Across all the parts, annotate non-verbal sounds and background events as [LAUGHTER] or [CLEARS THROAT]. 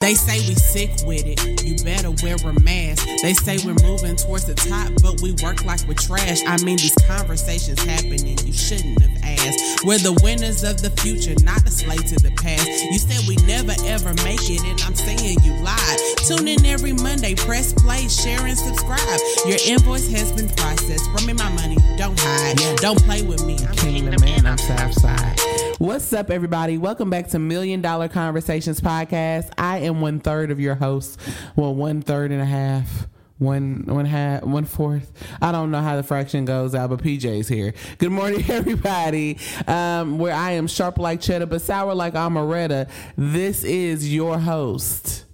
They say we sick with it. You better wear a mask. They say we're moving towards the top, but we work like we're trash. I mean, these conversations happening. You shouldn't have asked. We're the winners of the future, not a slave to the past. You said we never ever make it, and I'm saying you lied. Tune in every Monday. Press play, share, and subscribe. Your invoice has been processed. Bring me my money. Don't hide. Don't play with me. I'm Kingdom Man, I'm Southside. What's up, everybody? Welcome back to Million Dollar Conversations podcast. I am one third of your host. Well, one third and a half. One one half one fourth. I don't know how the fraction goes out, but PJ's here. Good morning, [LAUGHS] everybody. Um, where I am sharp like cheddar, but sour like amaretto. This is your host,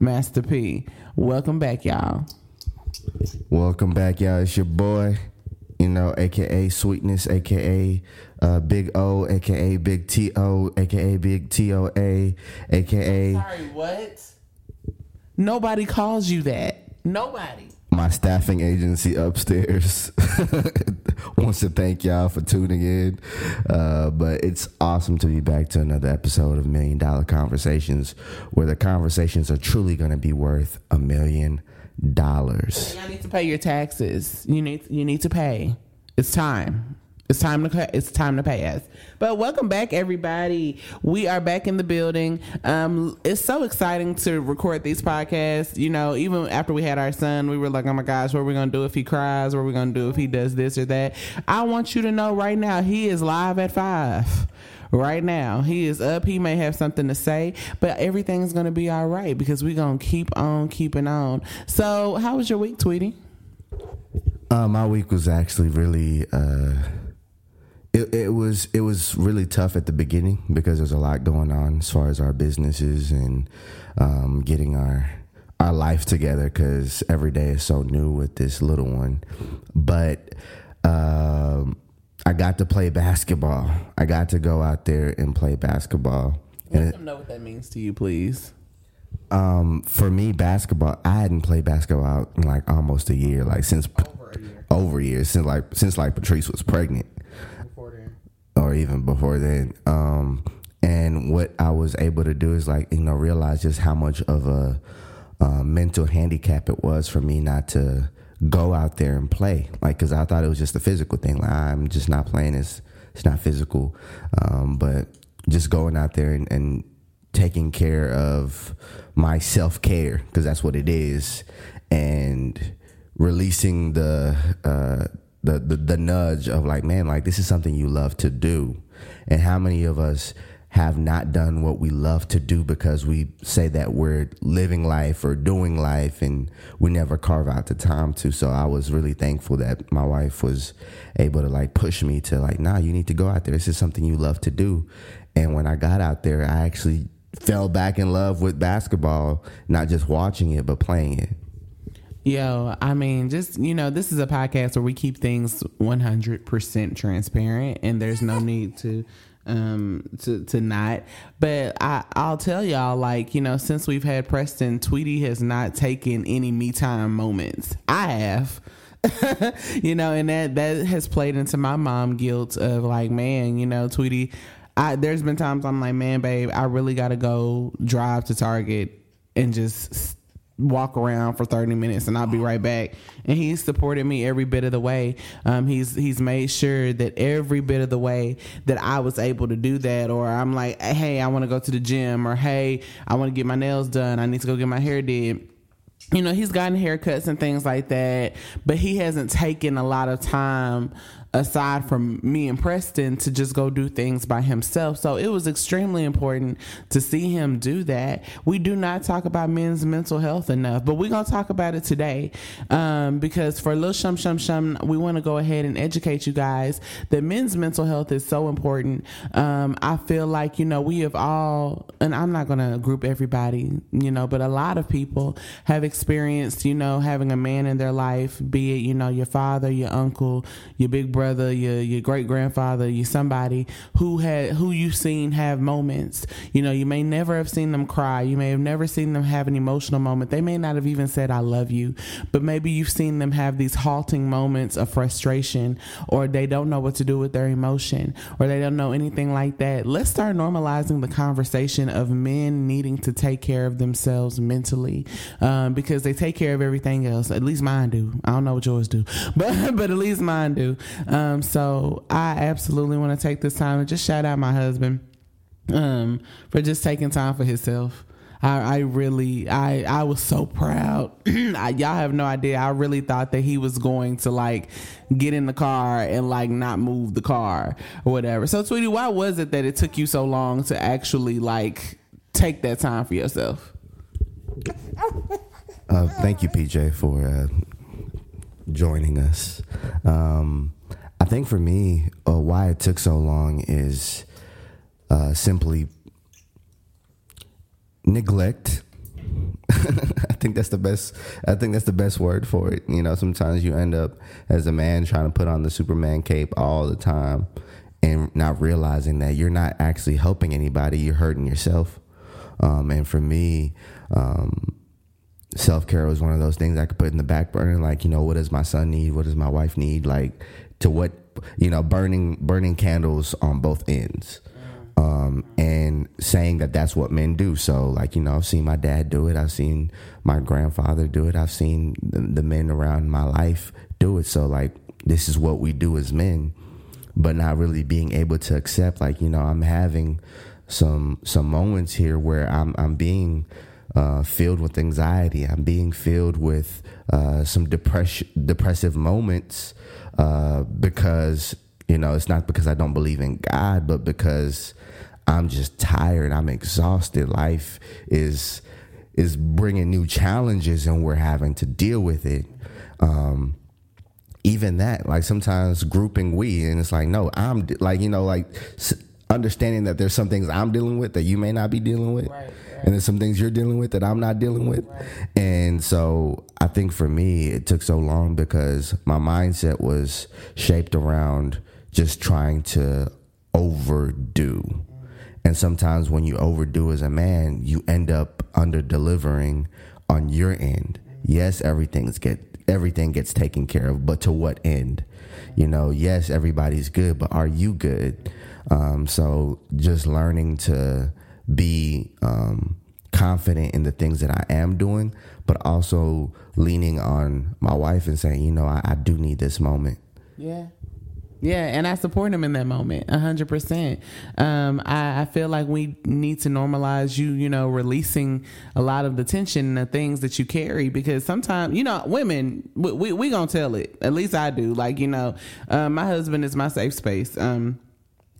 Master P. Welcome back, y'all. Welcome back, y'all. It's your boy, you know, aka Sweetness, aka uh, Big O, aka Big T O, aka Big T O A, aka Sorry, what? Nobody calls you that. Nobody. my staffing agency upstairs [LAUGHS] wants to thank y'all for tuning in. Uh, but it's awesome to be back to another episode of Million Dollar Conversations, where the conversations are truly going to be worth a million dollars. Y'all need to pay your taxes. You need you need to pay. It's time. It's time to it's time to pass. But welcome back, everybody. We are back in the building. Um, it's so exciting to record these podcasts. You know, even after we had our son, we were like, "Oh my gosh, what are we gonna do if he cries? What are we gonna do if he does this or that?" I want you to know right now, he is live at five. Right now, he is up. He may have something to say, but everything's gonna be all right because we're gonna keep on keeping on. So, how was your week, Tweety? Uh, my week was actually really. Uh, it, it was it was really tough at the beginning because there's a lot going on as far as our businesses and um, getting our our life together because every day is so new with this little one. But um, I got to play basketball. I got to go out there and play basketball. And Let them know what that means to you, please. um, for me, basketball. I hadn't played basketball in like almost a year, like since Over a year. Over years since like since like Patrice was pregnant or even before then. Um, and what I was able to do is like you know realize just how much of a mental handicap it was for me not to go out there and play. Like because I thought it was just a physical thing. Like I'm just not playing. It's it's not physical, um, but just going out there and, and taking care of my self care because that's what it is, and releasing the, uh, the the the nudge of like, man, like this is something you love to do, and how many of us have not done what we love to do because we say that we're living life or doing life and we never carve out the time to? So i was really thankful that my wife was able to like push me to like nah you need to go out there. This is something you love to do. And when i got out there i actually fell back in love with basketball not just watching it but playing it Yo, I mean, just you know, this is a podcast where we keep things one hundred percent transparent, and there's no [LAUGHS] need to um to to not. But i i'll tell y'all like you know since we've had preston tweety has not taken any me time moments. I have. [LAUGHS] You know and that that has played into my mom guilt of like man you know tweety i there's been times i'm like man babe i really gotta go drive to target and just walk around for 30 minutes and I'll be right back. And he's supported me every bit of the way. Um, he's he's made sure that every bit of the way that I was able to do that or I'm like, hey, I want to go to the gym or hey, I want to get my nails done. I need to go get my hair did. You know, he's gotten haircuts and things like that, but he hasn't taken a lot of time aside from me and Preston to just go do things by himself. So it was extremely important to see him do that. We do not talk about men's mental health enough, but we're going to talk about it today um, because for Lil Shum Shum Shum, we want to go ahead and educate you guys that men's mental health is so important. Um, I feel like, you know, we have all, and I'm not going to group everybody, you know, but a lot of people have experienced, you know, having a man in their life, be it, you know, your father, your uncle, your big brother brother, your your great grandfather, you somebody who had who you've seen have moments. You know, you may never have seen them cry. You may have never seen them have an emotional moment. They may not have even said "I love you," but maybe you've seen them have these halting moments of frustration, or they don't know what to do with their emotion, or they don't know anything like that. Let's start normalizing the conversation of men needing to take care of themselves mentally, um, because they take care of everything else. At least mine do. I don't know what yours do, [LAUGHS] but but at least mine do. Um, so I absolutely want to take this time and just shout out my husband um, for just taking time for himself. I, I really, I, I was so proud. [CLEARS THROAT] I, y'all have no idea. I really thought that he was going to like get in the car and like not move the car or whatever. So, Tweety, why was it that it took you so long to actually like take that time for yourself? Uh, thank you, PJ, for uh, joining us. Um, I think for me, uh, why it took so long is uh, simply neglect. [LAUGHS] I think that's the best. I think that's the best word for it. You know, sometimes you end up as a man trying to put on the Superman cape all the time, and not realizing that you're not actually helping anybody. You're hurting yourself. Um, and for me, um, self care was one of those things I could put in the back burner. Like, you know, what does my son need? What does my wife need? Like, to what you know, burning burning candles on both ends um, and saying that that's what men do. So, like, you know, I've seen my dad do it. I've seen my grandfather do it. I've seen the, the men around my life do it. So, like, this is what we do as men, but not really being able to accept, like, you know, I'm having some some moments here where I'm I'm being uh, filled with anxiety. I'm being filled with uh, some depression, depressive moments uh, because you know it's not because I don't believe in God, but because I'm just tired. I'm exhausted. Life is is bringing new challenges, and we're having to deal with it. Um, even that, like sometimes grouping we, and it's like, no, I'm like, you know, like understanding that there's some things I'm dealing with that you may not be dealing with. Right, And there's some things you're dealing with that I'm not dealing with. And so I think for me, it took so long because my mindset was shaped around just trying to overdo. And sometimes when you overdo as a man, you end up under delivering on your end. Yes, everything's get everything gets taken care of, but to what end? You know, yes, everybody's good, but are you good? Um, so just learning to be um, confident in the things that I am doing, but also leaning on my wife and saying, you know, I, I do need this moment. Yeah. Yeah, and I support him in that moment, hundred percent. Um, I, I feel like we need to normalize you, you know, releasing a lot of the tension and the things that you carry because sometimes, you know, women, we, we, we gonna tell it. At least I do. Like, you know, uh, my husband is my safe space. Um,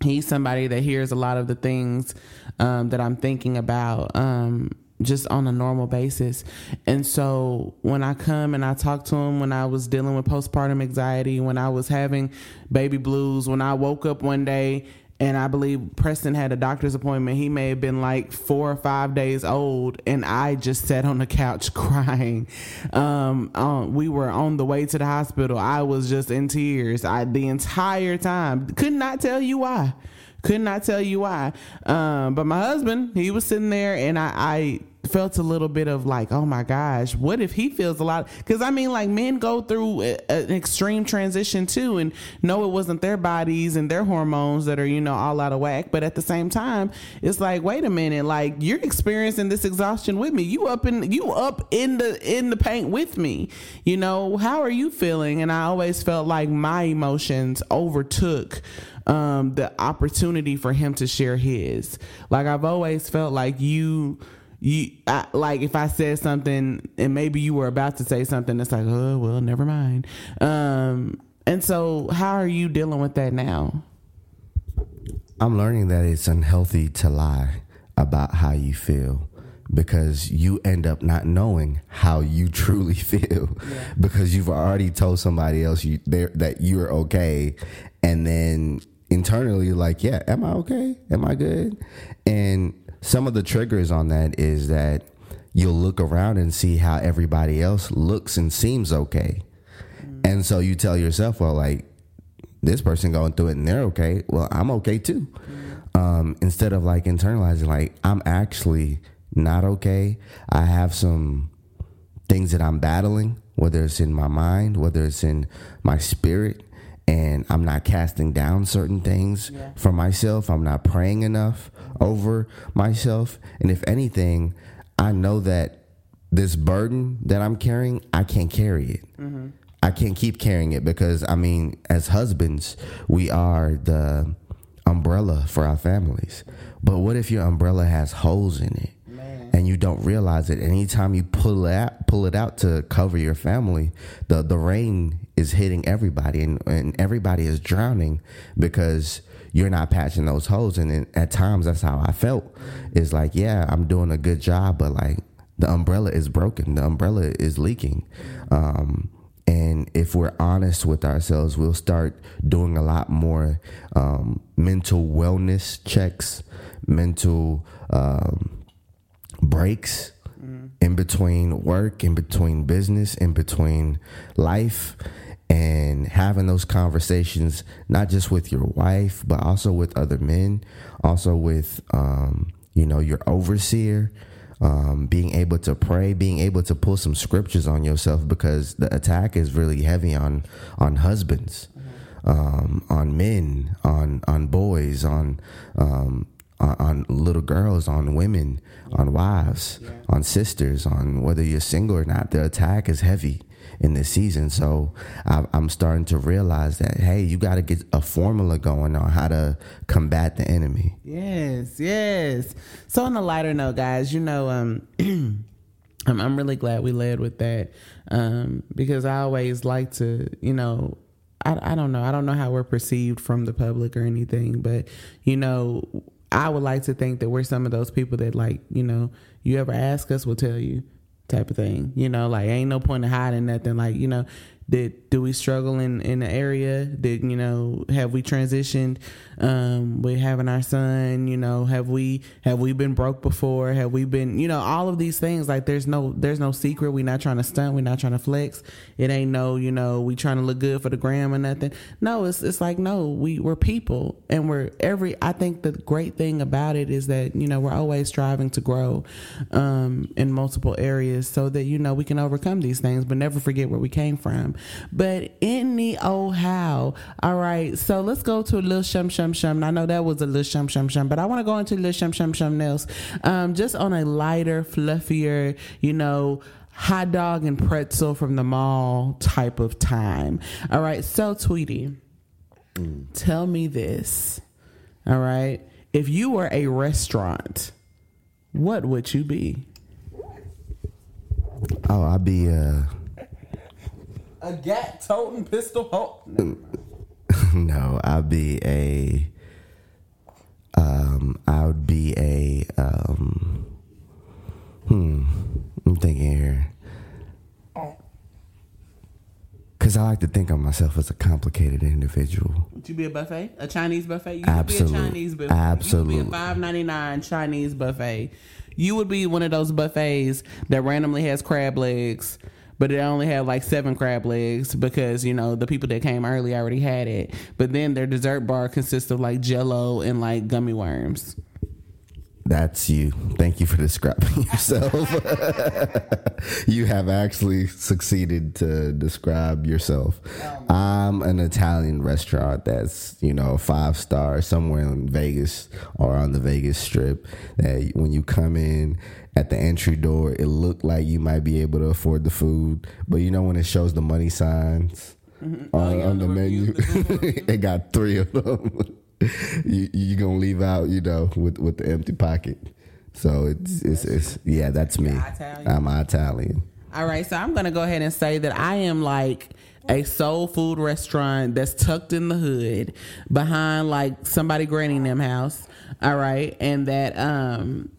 he's somebody that hears a lot of the things um, that I'm thinking about. Um, just on a normal basis. And so when I come and I talk to him when I was dealing with postpartum anxiety, when I was having baby blues, when I woke up one day and I believe Preston had a doctor's appointment. He may have been like four or five days old, and I just sat on the couch [LAUGHS] crying. Um, um, we were on the way to the hospital. I was just in tears. I the entire time could not tell you why. Could not tell you why. Um, but my husband, he was sitting there, and I, I felt a little bit of like, oh my gosh, what if he feels a lot? Because I mean, like men go through a, an extreme transition too, and know it wasn't their bodies and their hormones that are you know all out of whack. But at the same time, it's like, wait a minute, like you're experiencing this exhaustion with me. You up in you up in the in the paint with me. You know, how are you feeling? And I always felt like my emotions overtook um, the opportunity for him to share his. Like I've always felt like you you I, like if I said something and maybe you were about to say something, it's like, oh well, never mind. Um, and so, how are you dealing with that now? I'm learning that it's unhealthy to lie about how you feel because you end up not knowing how you [LAUGHS] truly feel yeah. because you've already told somebody else you that you're okay and then internally you're like yeah am i okay am i good and some of the triggers on that is that you'll look around and see how everybody else looks and seems okay. Mm. And so you tell yourself, well, like, this person going through it and they're okay. Well, I'm okay too. Um, instead of like internalizing, like I'm actually not okay. I have some things that I'm battling, whether it's in my mind, whether it's in my spirit, and I'm not casting down certain things Yeah. for myself. I'm not praying enough over myself. And if anything, I know that this burden that I'm carrying, I can't carry it. I can't keep carrying it because, I mean, as husbands, we are the umbrella for our families. But what if your umbrella has holes in it? and you don't realize it. Anytime you pull it out, pull it out to cover your family, the the rain is hitting everybody, and, and everybody is drowning because you're not patching those holes. And then at times, that's how I felt. It's like, yeah, I'm doing a good job, but like the umbrella is broken. The umbrella is leaking. Um, and if we're honest with ourselves, we'll start doing a lot more um, mental wellness checks, mental. Um, breaks in between work, in between business, in between life, and having those conversations, not just with your wife, but also with other men, also with, um, you know, your overseer. Um, being able to pray, being able to pull some scriptures on yourself because the attack is really heavy on on husbands, um, on men, on on boys, on um, on, on little girls, on women, on wives, on sisters, on whether you're single or not. The attack is heavy in this season. So I, I'm starting to realize that, hey, you got to get a formula going on how to combat the enemy. Yes, yes. So on a lighter note, guys, you know, um, [CLEARS THROAT] I'm, I'm really glad we led with that um, because I always like to, you know, I, I don't know, I don't know how we're perceived from the public or anything, but you know, I would like to think that we're some of those people that like, you know, you ever ask us, we'll tell you, type of thing. You know, like ain't no point in hiding nothing. Like you know, did do we struggle in in the area? Did you know have we transitioned um, with having our son? You know, have we have we been broke before? Have we been you know all of these things? Like there's no there's no secret. We're not trying to stunt. We're not trying to flex. It ain't no you know we trying to look good for the gram or nothing. No, it's it's like no we we're people and we're every. I think the great thing about it is that you know we're always striving to grow um, in multiple areas so that you know we can overcome these things, but never forget where we came from. But any old how, all right. So let's go to a little shum shum shum. I know that was a little shum shum shum, but I want to go into a little shum shum shum else, um, just on a lighter, fluffier, you know hot dog and pretzel from the mall type of time. All right, so Tweety, tell me this. All right, if you were a restaurant, what would you be? Oh, I'd be uh A gat toting pistol. Ho- [LAUGHS] no, I'd be a um I would be a um hmm I'm thinking here. Cause I like to think of myself as a complicated individual. Would you be a buffet? A Chinese buffet? You Absolute- could be a Chinese buffet. You could be a five ninety nine Chinese buffet. You would be one of those buffets that randomly has crab legs, but it only had like seven crab legs because you know the people that came early already had it. But then their dessert bar consists of like Jello and like gummy worms. That's you. Thank you for describing [LAUGHS] yourself. [LAUGHS] you have actually succeeded to describe yourself. Oh, I'm an Italian restaurant that's, you know, five star somewhere in Vegas or on the Vegas Strip. That when you come in at the entry door, it looked like you might be able to afford the food, but you know when it shows the money signs on, yeah, on the menu, [LAUGHS] it got three of them. [LAUGHS] you you gonna leave out, you know, with with the empty pocket. So it's it's, it's yeah, that's me. Italian? I'm Italian. All right, so I'm gonna go ahead and say that I am like a soul food restaurant that's tucked in the hood behind like somebody granny them house. All right, and that um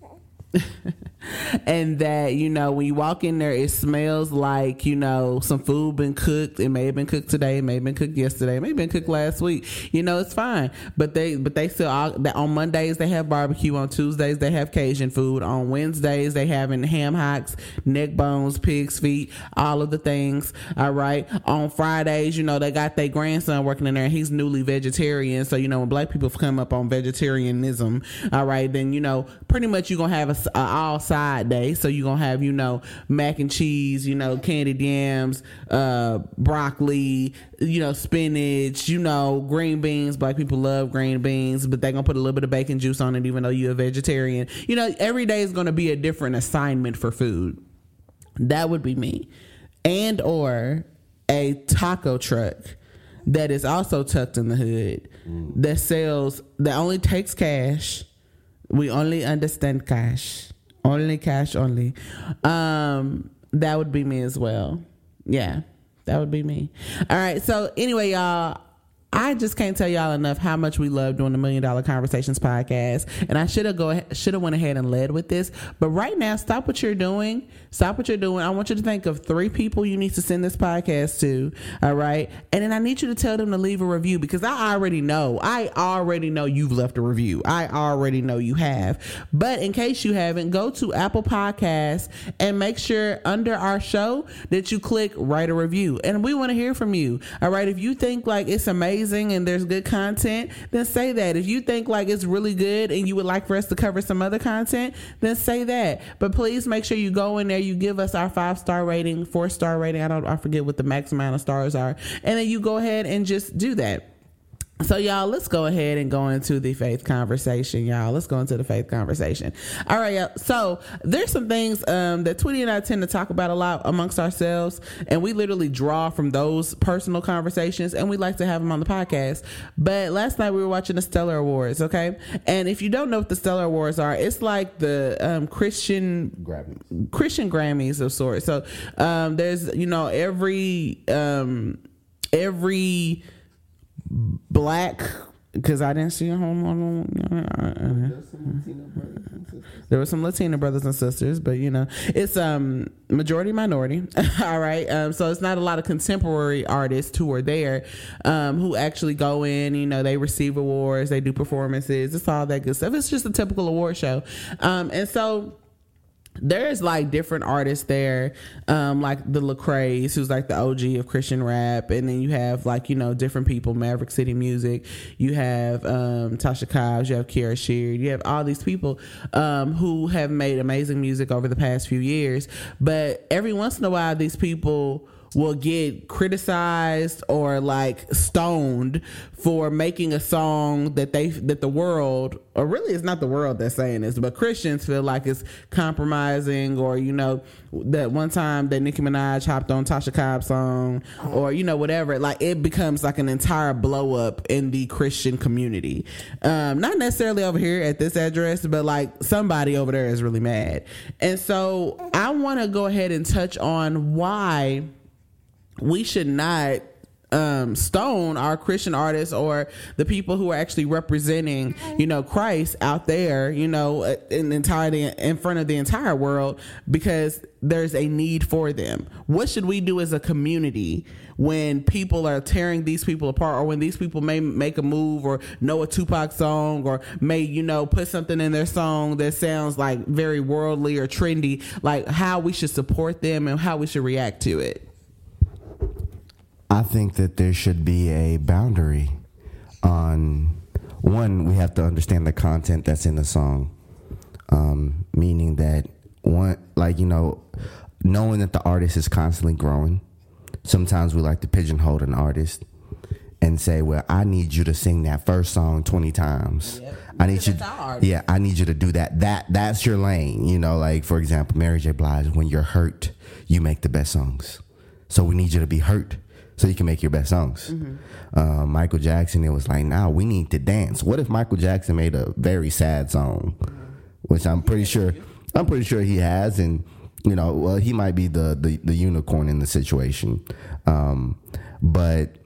[LAUGHS] [LAUGHS] and that you know when you walk in there it smells like you know some food been cooked. It may have been cooked today. It may have been cooked yesterday. It may have been cooked last week. You know it's fine. But they but they still all, on mondays they have barbecue. On tuesdays they have cajun food. On wednesdays they having ham hocks neck bones pig's feet all of the things. All right. On fridays you know they got their grandson working in there and he's newly vegetarian. So you know when black people come up on vegetarianism all right then you know pretty much you're gonna have a, a all side day. So you're gonna have, you know, mac and cheese, you know, candied yams, uh, broccoli, you know, spinach, you know, green beans. Black people love green beans, but they're gonna put a little bit of bacon juice on it, even though you're a vegetarian. You know, every day is gonna be a different assignment for food. That would be me. And or a taco truck that is also tucked in the hood mm. that sells that only takes cash. We only understand cash. Only cash only. Um, that would be me as well. Yeah, that would be me. All right. So anyway, y'all, I just can't tell y'all enough how much we love doing the Million Dollar Conversations podcast. And I should have go should have went ahead and led with this. But right now, stop what you're doing. Stop what you're doing. I want you to think of three people you need to send this podcast to. All right. And then I need you to tell them to leave a review because I already know. I already know you've left a review. I already know you have. But in case you haven't, go to Apple Podcasts and make sure under our show that you click write a review. And we want to hear from you. All right. If you think like it's amazing amazing and there's good content, then say that. If you think like it's really good and you would like for us to cover some other content, then say that. But please make sure you go in there, you give us our five star rating, four star rating. I don't I forget what the max amount of stars are. And then you go ahead and just do that. So y'all, let's go ahead and go into the faith conversation, y'all. Let's go into the faith conversation. All right, y'all. So there's some things um, that Tweety and I tend to talk about a lot amongst ourselves, and we literally draw from those personal conversations, and we like to have them on the podcast. But last night we were watching the Stellar Awards, okay? And if you don't know what the Stellar Awards are, it's like the um, Christian Grammys. Christian Grammys of sorts. So um, there's you know every um, every black because I didn't see a home. There were some Latina brothers and sisters, but you know, it's um majority minority. [LAUGHS] all right, um, so it's not a lot of contemporary artists who are there, um, who actually go in. You know, they receive awards, they do performances. It's all that good stuff. It's just a typical award show, um, and so there's like different artists there, um, like the Lecrae's, who's like the OG of Christian rap, and then you have like you know different people, Maverick City Music, you have um, Tasha Cobbs, you have Kierra Sheard, you have all these people um, who have made amazing music over the past few years, but every once in a while, these people will get criticized or like stoned for making a song that they that the world or really it's not the world that's saying this but christians feel like it's compromising or you know that one time that nicki minaj hopped on tasha cobb's song or you know whatever like it becomes like an entire blow up in the christian community. Um, not necessarily over here at this address but like somebody over there is really mad. And so i want to go ahead and touch on why we should not um, stone our Christian artists or the people who are actually representing, you know, Christ out there, you know, in entirety in front of the entire world because there's a need for them. What should we do as a community when people are tearing these people apart or when these people may make a move or know a Tupac song or may, you know, put something in their song that sounds like very worldly or trendy, like how we should support them and how we should react to it? I think that there should be a boundary on one. We have to understand the content that's in the song, um, meaning that one, like you know, knowing that the artist is constantly growing. Sometimes we like to pigeonhole an artist and say, "Well, I need you to sing that first song twenty times. Yep. I need you, yeah, I need you to do that. That that's your lane. You know, like for example, Mary J. Blige. When you're hurt, you make the best songs. So we need you to be hurt so you can make your best songs. Mm-hmm. Uh, Michael Jackson, it was like, now we need to dance. What if Michael Jackson made a very sad song, which I'm pretty sure, I'm pretty sure he has, and you know, well, he might be the the, the unicorn in the situation, um, but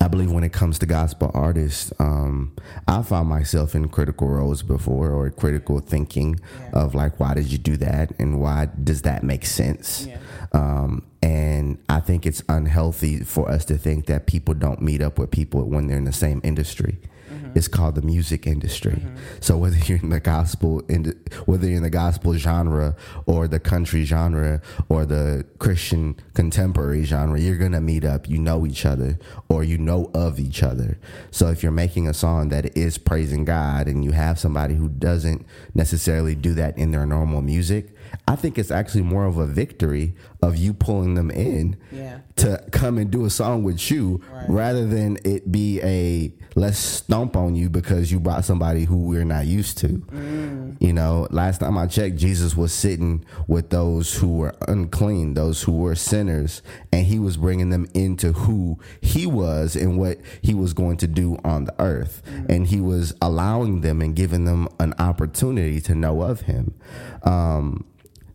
I believe when it comes to gospel artists, um, I found myself in critical roles before or critical thinking yeah. of like, why did you do that? And why does that make sense? Yeah. Um, and I think it's unhealthy for us to think that people don't meet up with people when they're in the same industry. Mm-hmm. It's called the music industry. Mm-hmm. So whether you're in the gospel, in whether you're in the gospel genre or the country genre or the Christian contemporary genre, you're gonna meet up. You know each other or you know of each other. So if you're making a song that is praising God and you have somebody who doesn't necessarily do that in their normal music, I think it's actually more of a victory of you pulling them in yeah. to come and do a song with you right. rather than it be a let's stomp on you because you brought somebody who we're not used to. Mm. You know, last time I checked, Jesus was sitting with those who were unclean, those who were sinners, and he was bringing them into who he was and what he was going to do on the earth. Mm. And he was allowing them and giving them an opportunity to know of him. Um,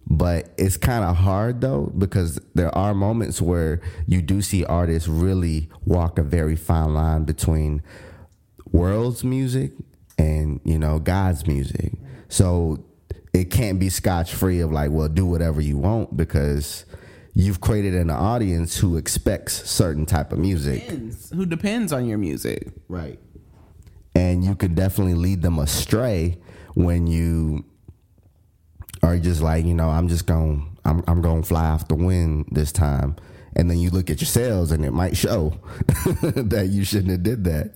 but it's kind of hard though because there are moments where you do see artists really walk a very fine line between world's music and you know God's music. So it can't be scotch free of like, well, do whatever you want because you've created an audience who expects certain type of music, depends, who depends on your music, right? And you can definitely lead them astray when you are just like, you know, I'm just going, I'm, I'm going to fly off the wind this time. And then you look at your sales and it might show [LAUGHS] that you shouldn't have did that.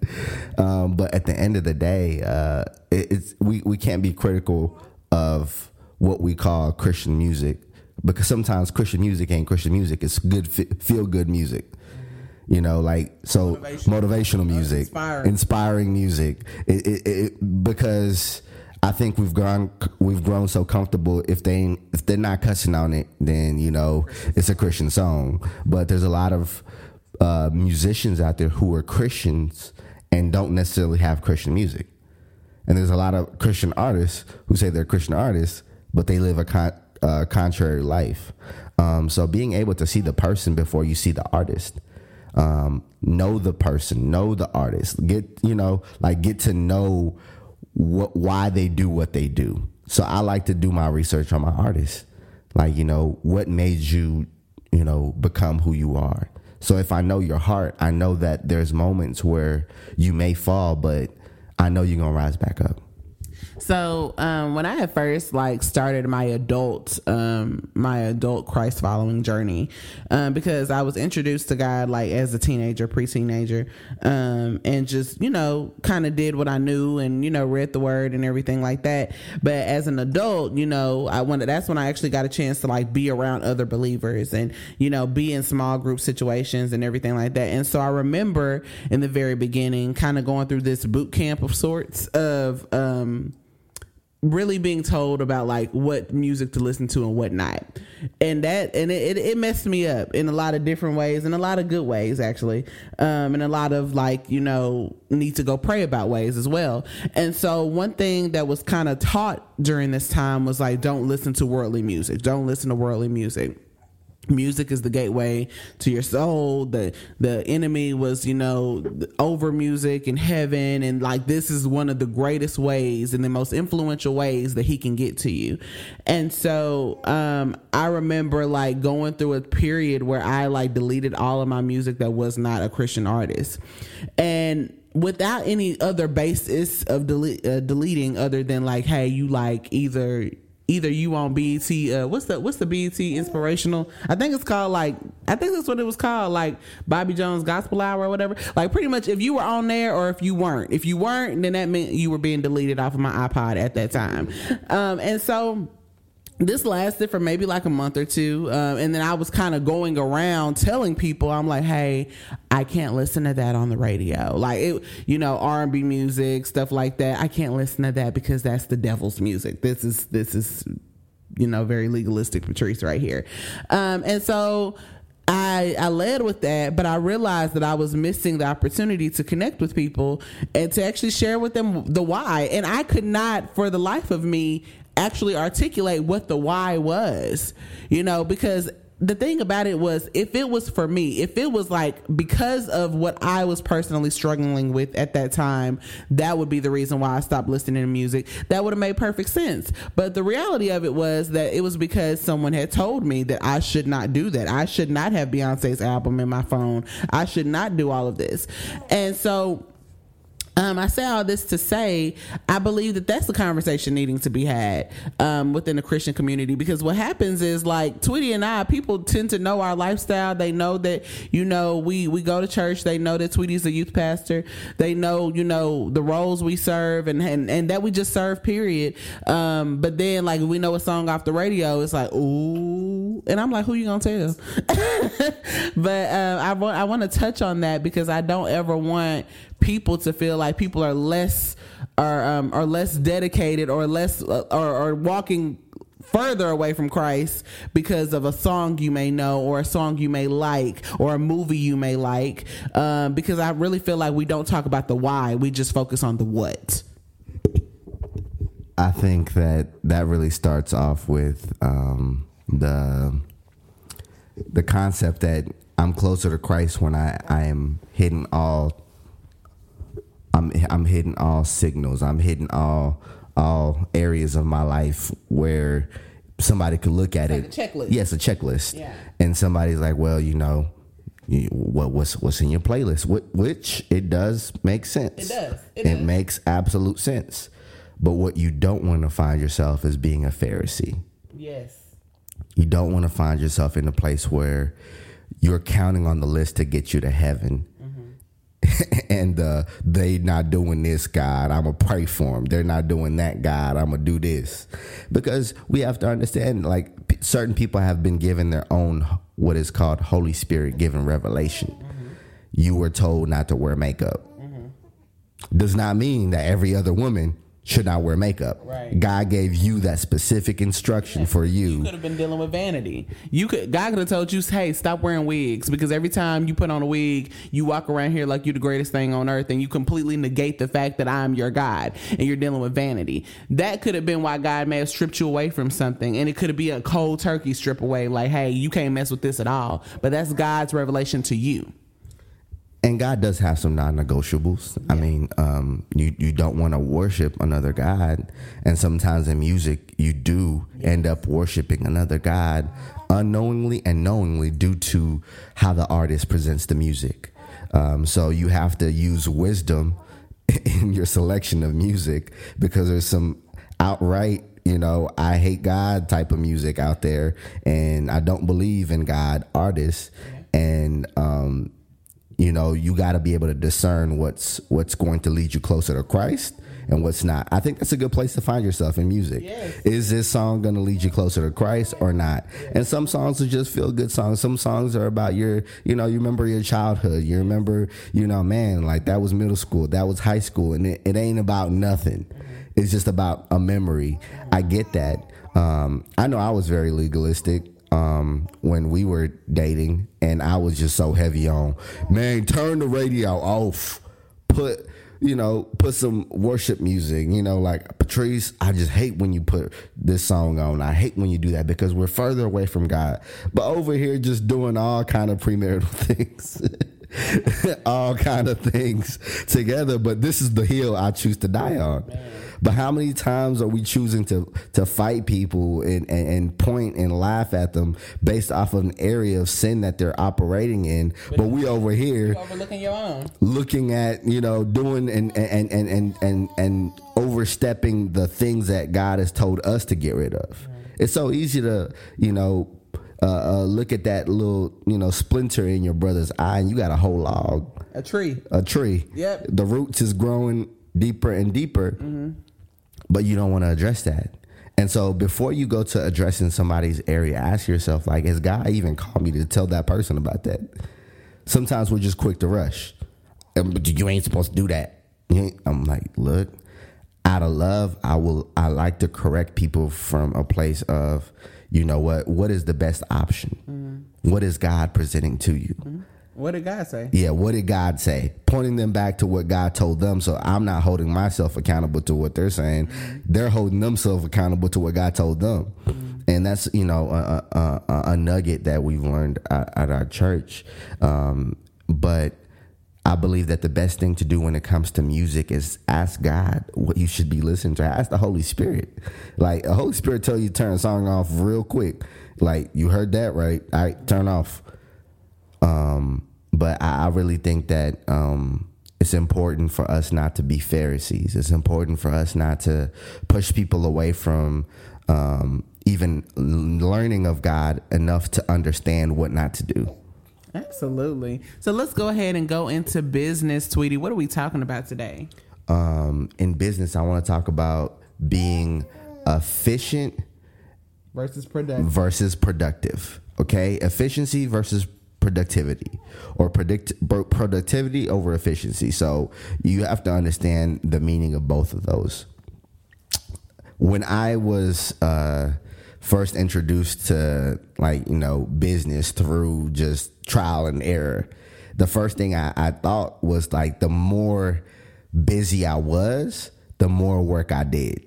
Um, but at the end of the day, uh, it, it's, we, we can't be critical of what we call Christian music because sometimes Christian music ain't Christian music. It's good, feel good music you know like so motivational, motivational music inspiring, inspiring music it, it, it, because I think we've grown we've grown so comfortable. If they if they're not cussing on it, then you know it's a Christian song. But there's a lot of uh, musicians out there who are Christians and don't necessarily have Christian music. And there's a lot of Christian artists who say they're Christian artists, but they live a con- uh, contrary life. Um, so being able to see the person before you see the artist, um, know the person, know the artist, get you know like get to know what why they do what they do. So I like to do my research on my artists. Like, you know, what made you, you know, become who you are. So if I know your heart, I know that there's moments where you may fall, but I know you're gonna rise back up. So um, when I had first like started my adult um, my adult Christ following journey, um, because I was introduced to God like as a teenager, pre teenager, um, and just you know kind of did what I knew and you know read the Word and everything like that. But as an adult, you know, I wanted that's when I actually got a chance to like be around other believers and you know be in small group situations and everything like that. And so I remember in the very beginning, kind of going through this boot camp of sorts of um really being told about like what music to listen to and what not. And that and it, it, messed me up in a lot of different ways in a lot of good ways actually um and a lot of like you know need to go pray about ways as well. And so one thing that was kind of taught during this time was like don't listen to worldly music. Don't listen to worldly music music is the gateway to your soul. The the enemy was you know over music in heaven. And like this is one of the greatest ways and the most influential ways that he can get to you. And so um i remember like going through a period where i like deleted all of my music that was not a christian artist. And without any other basis of delete, uh, deleting other than like hey you like either either you on BET uh, what's the what's the BET inspirational? I think it's called like I think that's what it was called like Bobby Jones Gospel Hour or whatever. Like pretty much if you were on there or if you weren't. If you weren't then that meant you were being deleted off of my iPod at that time. Um, and so this lasted for maybe like a month or two um, and then i was kind of going around telling people i'm like hey i can't listen to that on the radio. Like it you know r&b music stuff like that. I can't listen to that because that's the devil's music. This is this is you know very legalistic patrice right here. Um, and so I, I led with that, but I realized that I was missing the opportunity to connect with people and to actually share with them the why. And I could not, for the life of me, actually articulate what the why was, you know, because the thing about it was if it was for me, if it was like because of what I was personally struggling with at that time, that would be the reason why I stopped listening to music. That would have made perfect sense. But the reality of it was that it was because someone had told me that I should not do that. I should not have Beyonce's album in my phone. I should not do all of this. And so um, I say all this to say I believe that that's the conversation needing to be had um, within the Christian community because what happens is like Tweety and I, people tend to know our lifestyle. They know that you know we we go to church. They know that Tweety's a youth pastor. They know you know the roles we serve and and, and that we just serve. Period. Um, but then like we know a song off the radio, it's like ooh, and I'm like, who you gonna tell? [LAUGHS] but uh, I want I want to touch on that because I don't ever want people to feel like people are less are um, are less dedicated or less uh, or, walking further away from Christ because of a song you may know or a song you may like or a movie you may like. Um, because I really feel like we don't talk about the why, we just focus on the what. I think that that really starts off with um, the the concept that I'm closer to Christ when I, I am hitting all I'm I'm hitting all signals. I'm hitting all all areas of my life where somebody could look at Like it. a checklist. Yes, a checklist. Yeah. And somebody's like, well, you know, you, what what's what's in your playlist? Wh- Which it does make sense. It does. It It, does. makes absolute sense. But what you don't want to find yourself is being a Pharisee. Yes. You don't want to find yourself in a place where you're counting on the list to get you to heaven. [LAUGHS] and uh, they not doing this, God. I'm gonna pray for them. They're not doing that, God. I'm gonna do this because we have to understand. Like p- certain people have been given their own what is called Holy Spirit given revelation. You were told not to wear makeup. Does not mean that every other woman should not wear makeup. Right. God gave you that specific instruction for you. you. could have been dealing with vanity. You could God could have told you, "Hey, stop wearing wigs," because every time you put on a wig, you walk around here like you're the greatest thing on earth, and you completely negate the fact that I'm your God, and you're dealing with vanity. That could have been why God may have stripped you away from something, and it could have been a cold turkey strip away, like, "Hey, you can't mess with this at all." But that's God's revelation to you. And God does have some non-negotiables. I mean, um, you you don't want to worship another God, and sometimes in music you do end up worshiping another God unknowingly and knowingly due to how the artist presents the music. Um, so you have to use wisdom [LAUGHS] in your selection of music because there's some outright you know i hate god type of music out there. And i don't believe in god artists. And um you know you got to be able to discern what's what's going to lead you closer to christ and what's not. I think that's a good place to find yourself in music. Yes. is this song going to lead you closer to christ or not? And some songs are just feel good songs. Some songs are about your you know you remember your childhood. You remember you know man like that was middle school that was high school and it, it ain't about nothing. It's just about a memory. I get that. Um, i know i was very legalistic um, when we were dating, and I was just so heavy on, man, turn the radio off, put, you know, put some worship music, you know, like Patrice, I just hate when you put this song on. I hate when you do that because we're further away from God. But over here, just doing all kind of premarital [LAUGHS] things. [LAUGHS] all kind of things together but this is the hill i choose to die on but how many times are we choosing to to fight people and, and, and point and laugh at them based off of an area of sin that they're operating in but we over here Overlooking your own. looking at you know doing and and and and and, and overstepping the things that god has told us to get rid of it's so easy to you know uh, uh, look at that little you know splinter in your brother's eye and you got a whole log A tree. a tree. Yep. The roots is growing deeper and deeper, but you don't want to address that. And so before you go to addressing somebody's area, ask yourself, like, has God even called me to tell that person about that? Sometimes we're just quick to rush. Um, But you ain't supposed to do that. I'm like, look, out of love, I will. I like to correct people from a place of, you know what? What is the best option? What is God presenting to you? What did God say? Yeah, what did God say? Pointing them back to what God told them. So I'm not holding myself accountable to what they're saying. They're holding themselves accountable to what God told them. and that's you know a, a, a, a nugget that we've learned at, at our church. Um, but I believe that the best thing to do when it comes to music is ask God what you should be listening to. Ask the Holy Spirit. Like the Holy Spirit tell you turn a song off real quick. Like you heard that right? Right, turn off. Um, but I, I really think that um, it's important for us not to be Pharisees. It's important for us not to push people away from um, even learning of God enough to understand what not to do. Absolutely. So let's go ahead and go into business, Tweety. What are we talking about today? Um, in business, I want to talk about being efficient versus productive. versus productive. Okay, efficiency versus productivity, or predict productivity over efficiency. So you have to understand the meaning of both of those. When I was uh, first introduced to like you know business through just trial and error, the first thing I, I thought was like the more busy I was, the more work I did,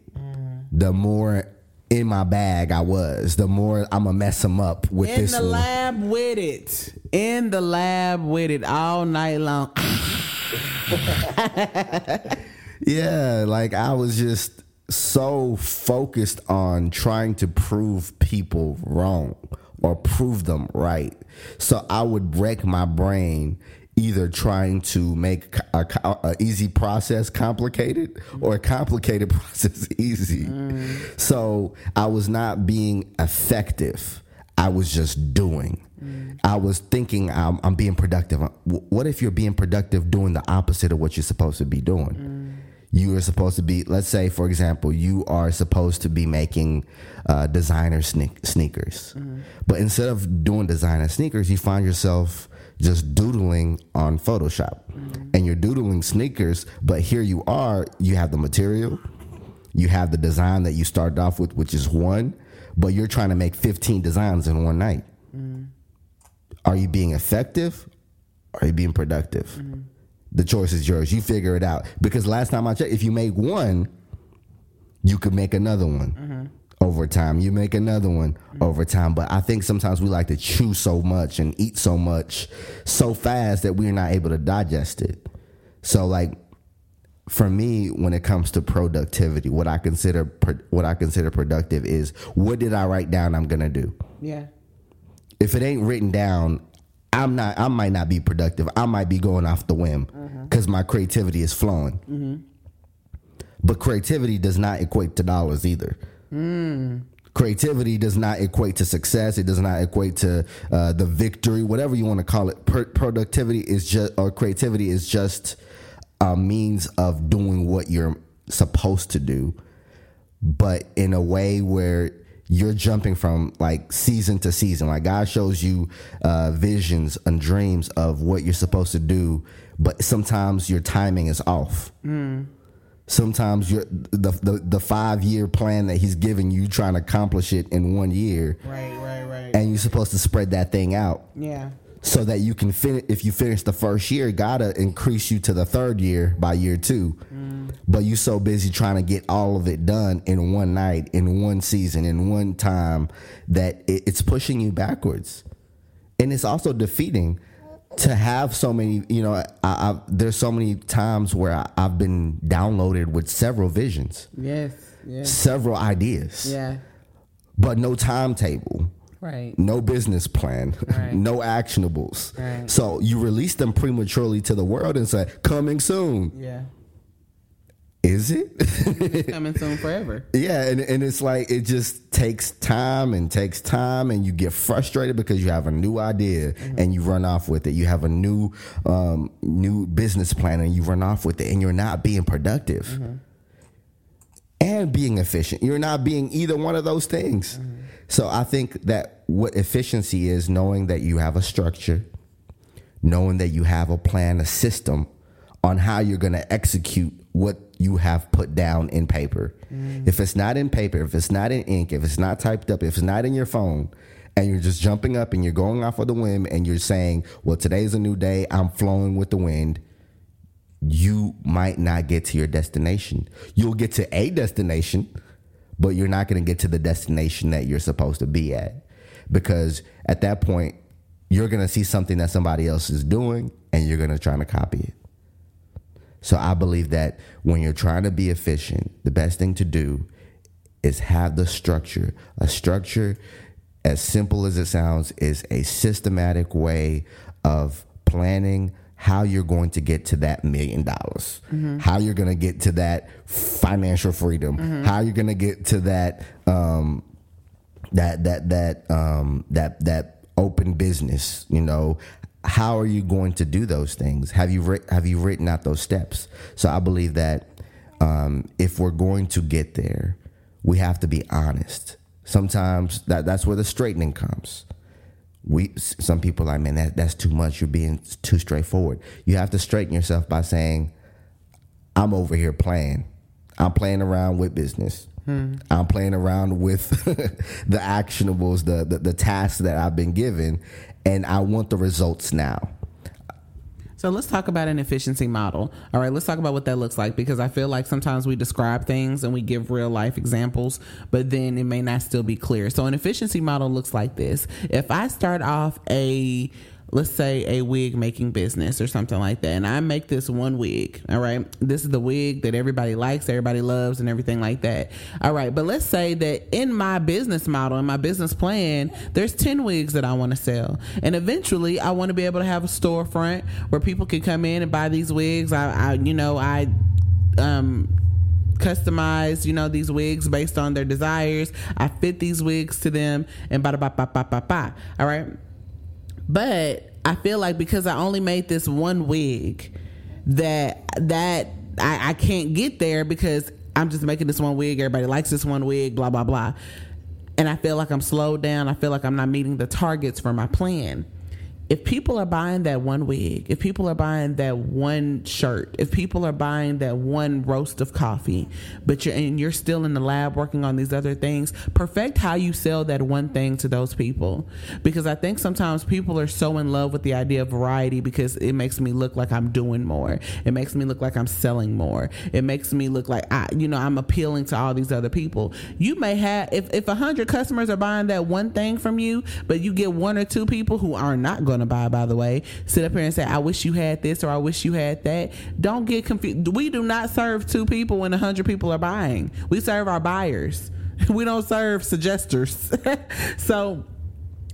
the more in my bag I was, the more I'm gonna mess them up with In this the one. lab with it. In the lab with it all night long. [LAUGHS] Yeah, like I was just so focused on trying to prove people wrong or prove them right. So I would wreck my brain either trying to make a, a easy process complicated or a complicated [LAUGHS] process easy. So I was not being effective. I was just doing. I was thinking I'm, I'm being productive. What if you're being productive doing the opposite of what you're supposed to be doing? You are supposed to be, let's say, for example, you are supposed to be making uh, designer sneak- sneakers. But instead of doing designer sneakers, you find yourself just doodling on Photoshop. And you're doodling sneakers, but here you are, you have the material, you have the design that you started off with, which is one, but you're trying to make 15 designs in one night. Mm. Are you being effective? Are you being productive? Mm. The choice is yours. You figure it out. Because last time I checked, if you make one, you could make another one mm-hmm. Over time. You make another one mm-hmm. over time. But I think sometimes we like to chew so much and eat so much so fast that we're not able to digest it. So, like, for me, when it comes to productivity, what I consider what I consider productive is what did I write down I'm gonna do. Yeah. If it ain't written down, I'm not. I might not be productive. I might be going off the whim uh-huh. because my creativity is flowing. Mm-hmm. But creativity does not equate to dollars either. Creativity does not equate to success. It does not equate to uh, the victory, whatever you want to call it. Pro- productivity is just, or creativity is just a means of doing what you're supposed to do, but in a way where you're jumping from like season to season. Like God shows you uh, visions and dreams of what you're supposed to do, but sometimes your timing is off. Sometimes you're the, the the five year plan that He's giving you, trying to accomplish it in one year, Right, right, right. and you're supposed to spread that thing out yeah. so that you can finish. If you finish the first year, gotta increase you to the third year by year two. Mm. But you're so busy trying to get all of it done in one night, in one season, in one time that it, it's pushing you backwards, and it's also defeating to have so many. You know, I, I, there's so many times where I, I've been downloaded with several visions, Yes. Yes. several ideas, Yeah. but no timetable Right. no business plan, Right. [LAUGHS] no actionables. Right. So you release them prematurely to the world and say, coming soon. Yeah. Is it? Coming soon forever. [LAUGHS] yeah, and, and it's like it just takes time and takes time, and you get frustrated because you have a new idea mm-hmm. and you run off with it. You have a new um, new business plan and you run off with it, and you're not being productive mm-hmm. and being efficient. You're not being either one of those things. Mm-hmm. So I think that what efficiency is knowing that you have a structure, knowing that you have a plan, a system on how you're going to execute what you have put down in paper. Mm. If it's not in paper, if it's not in ink, if it's not typed up, if it's not in your phone, and you're just jumping up and you're going off of the whim and you're saying, well, today's a new day, I'm flowing with the wind, you might not get to your destination. You'll get to a destination, but you're not going to get to the destination that you're supposed to be at because at that point you're going to see something that somebody else is doing and you're going to try to copy it. So I believe that when you're trying to be efficient, the best thing to do is have the structure. A structure, as simple as it sounds, is a systematic way of planning how you're going to get to that million dollars, how you're going to get to that financial freedom, how you're going to get to that um, that that that um, that that open business. You know, how are you going to do those things? Have you writ- have you written out those steps? So I believe that um, if we're going to get there, we have to be honest. Sometimes that that's where the straightening comes we some people are like man that that's too much you're being too straightforward you have to straighten yourself by saying i'm over here playing i'm playing around with business i'm playing around with [LAUGHS] the actionables the, the the tasks that i've been given and i want the results now So let's talk about an efficiency model. All right, let's talk about what that looks like because I feel like sometimes we describe things and we give real life examples, but then it may not still be clear. So an efficiency model looks like this. If I start off a let's say a wig making business or something like that and i make this one wig all right this is the wig that everybody likes everybody loves and everything like that all right but let's say that in my business model in my business plan there's 10 wigs that i want to sell and eventually i want to be able to have a storefront where people can come in and buy these wigs i, I you know i um customize, you know, these wigs based on their desires. I fit these wigs to them and ba ba ba ba ba ba. All right. But I feel like because I only made this one wig, that that I, I can't get there because I'm just making this one wig. Everybody likes this one wig. Blah blah blah. And I feel like I'm slowed down. I feel like I'm not meeting the targets for my plan. If people are buying that one wig, if people are buying that one shirt, if people are buying that one roast of coffee, but you're and you're still in the lab working on these other things, perfect how you sell that one thing to those people. Because I think sometimes people are so in love with the idea of variety because it makes me look like I'm doing more. It makes me look like I'm selling more. It makes me look like I, you know, I'm appealing to all these other people. You may have if if a hundred customers are buying that one thing from you, but you get one or two people who are not going to buy. By the way, sit up here and say, "I wish you had this" or "I wish you had that." Don't get confused. We do not serve two people when a hundred people are buying. We serve our buyers. [LAUGHS] We don't serve suggesters. [LAUGHS] so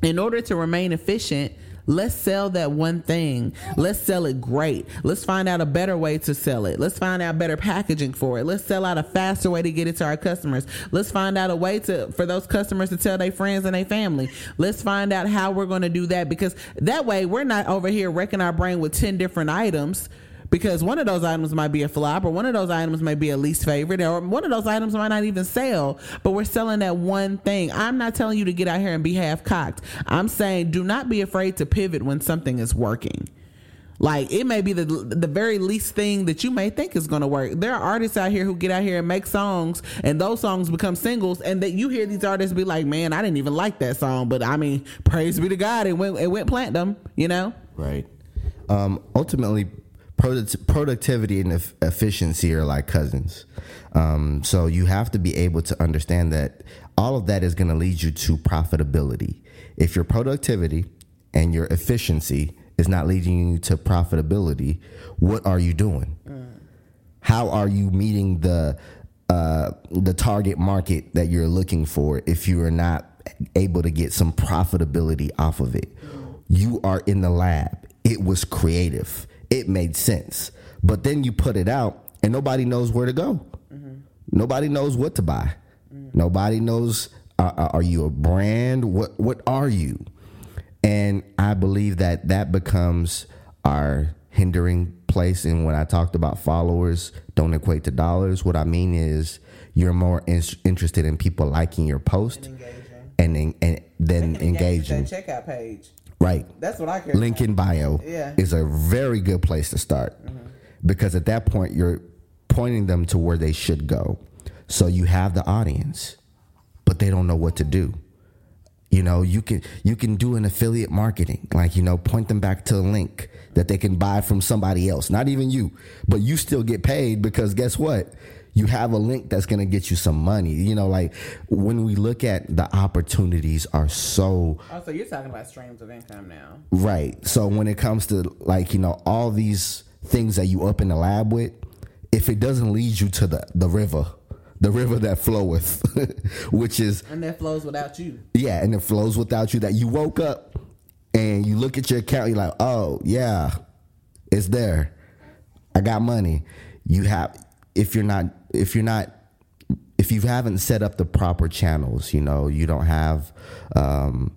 in order to remain efficient, let's sell that one thing. Let's sell it great. Let's find out a better way to sell it. Let's find out better packaging for it. Let's sell out a faster way to get it to our customers. Let's find out a way to for those customers to tell their friends and their family. Let's find out how we're going to do that because that way we're not over here wrecking our brain with 10 different items because one of those items might be a flop or one of those items might be a least favorite or one of those items might not even sell but we're selling that one thing i'm not telling you to get out here and be half cocked i'm saying do not be afraid to pivot when something is working like it may be the the very least thing that you may think is going to work. There are artists out here who get out here and make songs, and those songs become singles, and that you hear these artists be like, "Man, I didn't even like that song," but I mean, praise be to God, it went it went platinum. You know, Right. Um, ultimately, product- productivity and eff- efficiency are like cousins. Um, so you have to be able to understand that all of that is going to lead you to profitability. If your productivity and your efficiency is not leading you to profitability, what are you doing? How are you meeting the uh, the target market that you're looking for if you are not able to get some profitability off of it? You are in the lab. It was creative. It made sense. But then you put it out and nobody knows where to go. Nobody knows what to buy. Nobody knows uh, uh, are you a brand? What what are you? And I believe that that becomes our hindering place. And when I talked about followers don't equate to dollars, what I mean is you're more in- interested in people liking your post and and, and then engaging. checkout page. Right. That's what I care. Link in bio Yeah. is a very good place to start mm-hmm. because at that point you're pointing them to where they should go. So you have the audience, but they don't know what to do. You know, you can you can do an affiliate marketing, like you know, point them back to a link that they can buy from somebody else, not even you, but you still get paid because guess what? You have a link that's going to get you some money. You know, like when we look at the opportunities are so Oh, so you're talking about streams of income now. right. So when it comes to like, you know, all these things that you up in the lab with, if it doesn't lead you to the, the river, the river that floweth, [LAUGHS] which is And that flows without you. yeah, and it flows without you. That you woke up and you look at your account, you're like, oh yeah, it's there. I got money. You have if you're not if you're not if you haven't set up the proper channels, you know, you don't have um,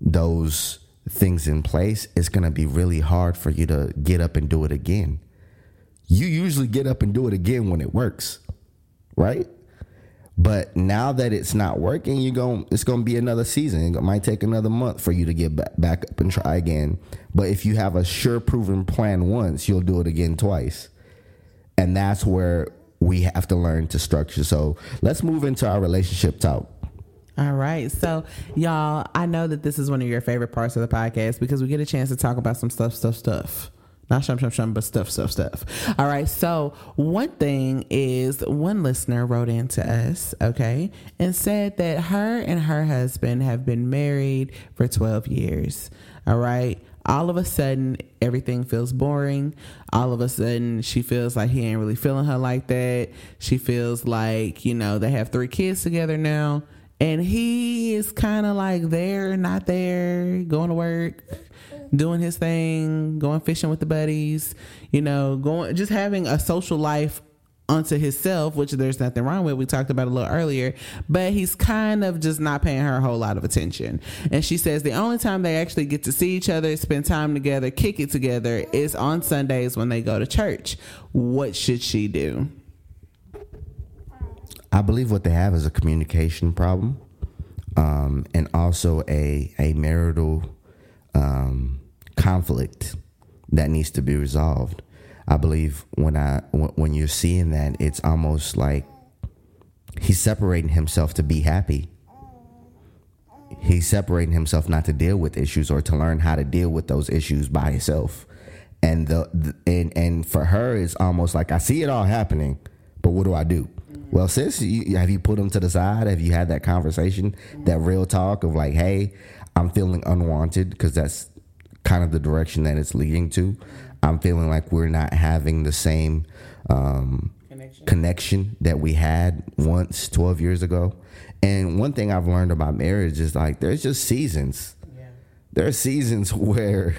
those things in place. It's gonna be really hard for you to get up and do it again. You usually get up and do it again when it works, right? But now that it's not working, you going it's going to be another season. It might take another month for you to get back, back up and try again. But if you have a sure proven plan once, you'll do it again twice. And that's where we have to learn to structure. So let's move into our relationship talk. All right. So, y'all, I know that this is one of your favorite parts of the podcast because we get a chance to talk about some stuff, stuff, stuff. Not shum, shum, shum, but stuff, stuff, stuff. All right. So, one thing is one listener wrote in to us, okay, and said that her and her husband have been married for 12 years. All right. All of a sudden, everything feels boring. All of a sudden, she feels like he ain't really feeling her like that. She feels like, you know, they have three kids together now and he is kind of like there, not there, going to work, doing his thing, going fishing with the buddies, you know, going just having a social life unto himself, which there's nothing wrong with. We talked about a little earlier, but he's kind of just not paying her a whole lot of attention. And she says the only time they actually get to see each other, spend time together, kick it together is on Sundays when they go to church. What should she do? I believe what they have is a communication problem, um, and also a a marital um, conflict that needs to be resolved. I believe when I when you're seeing that, it's almost like he's separating himself to be happy. He's separating himself not to deal with issues or to learn how to deal with those issues by himself. And the, the and and for her, it's almost like I see it all happening, but what do I do? Well, sis, you, have you put him to the side? Have you had that conversation, that real talk of like, hey, I'm feeling unwanted because that's kind of the direction that it's leading to. I'm feeling like we're not having the same um, Connection. connection that we had once 12 years ago. And one thing I've learned about marriage is like there's just seasons. Yeah. There are seasons [LAUGHS] where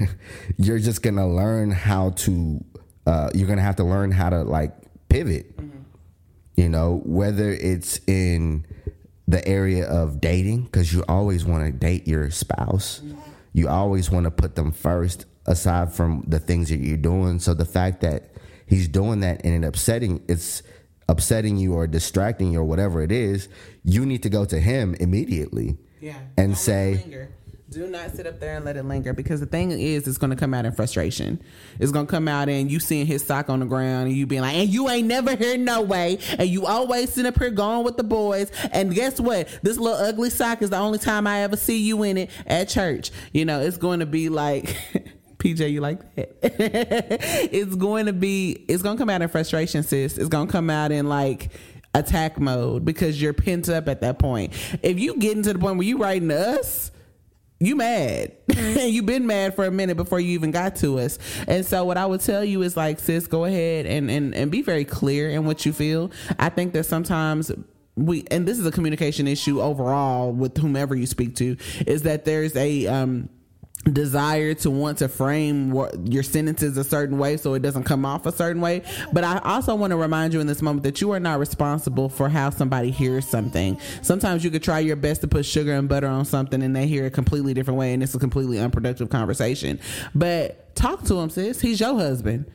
you're just gonna learn how to. Uh, you're gonna have to learn how to like pivot. You know, whether it's in the area of dating, because you always want to date your spouse. You always want to put them first, aside from the things that you're doing. So the fact that he's doing that and it upsetting, it's upsetting you or distracting you or whatever it is, you need to go to him immediately. Yeah. And Don't say- let it linger. Do not sit up there and let it linger because the thing is, it's going to come out in frustration. It's going to come out in you seeing his sock on the ground and you being like, and you ain't never here no way. And you always sit up here going with the boys. And guess what? This little ugly sock is the only time I ever see you in it at church. You know, it's going to be like, [LAUGHS] PJ, you like that? [LAUGHS] it's going to be, it's going to come out in frustration, sis. It's going to come out in like, attack mode because you're pent up at that point. If you get into the point where you writing to us, you mad [LAUGHS] and you've been mad for a minute before you even got to us and so what i would tell you is like sis go ahead and and, and be very clear in what you feel i think that sometimes we and this is a communication issue overall with whomever you speak to is that there's a um desire to want to frame what your sentences a certain way so it doesn't come off a certain way. But i also want to remind you in this moment that you are not responsible for how somebody hears something. Sometimes you could try your best to put sugar and butter on something and they hear a completely different way and it's a completely unproductive conversation. But talk to him sis. He's your husband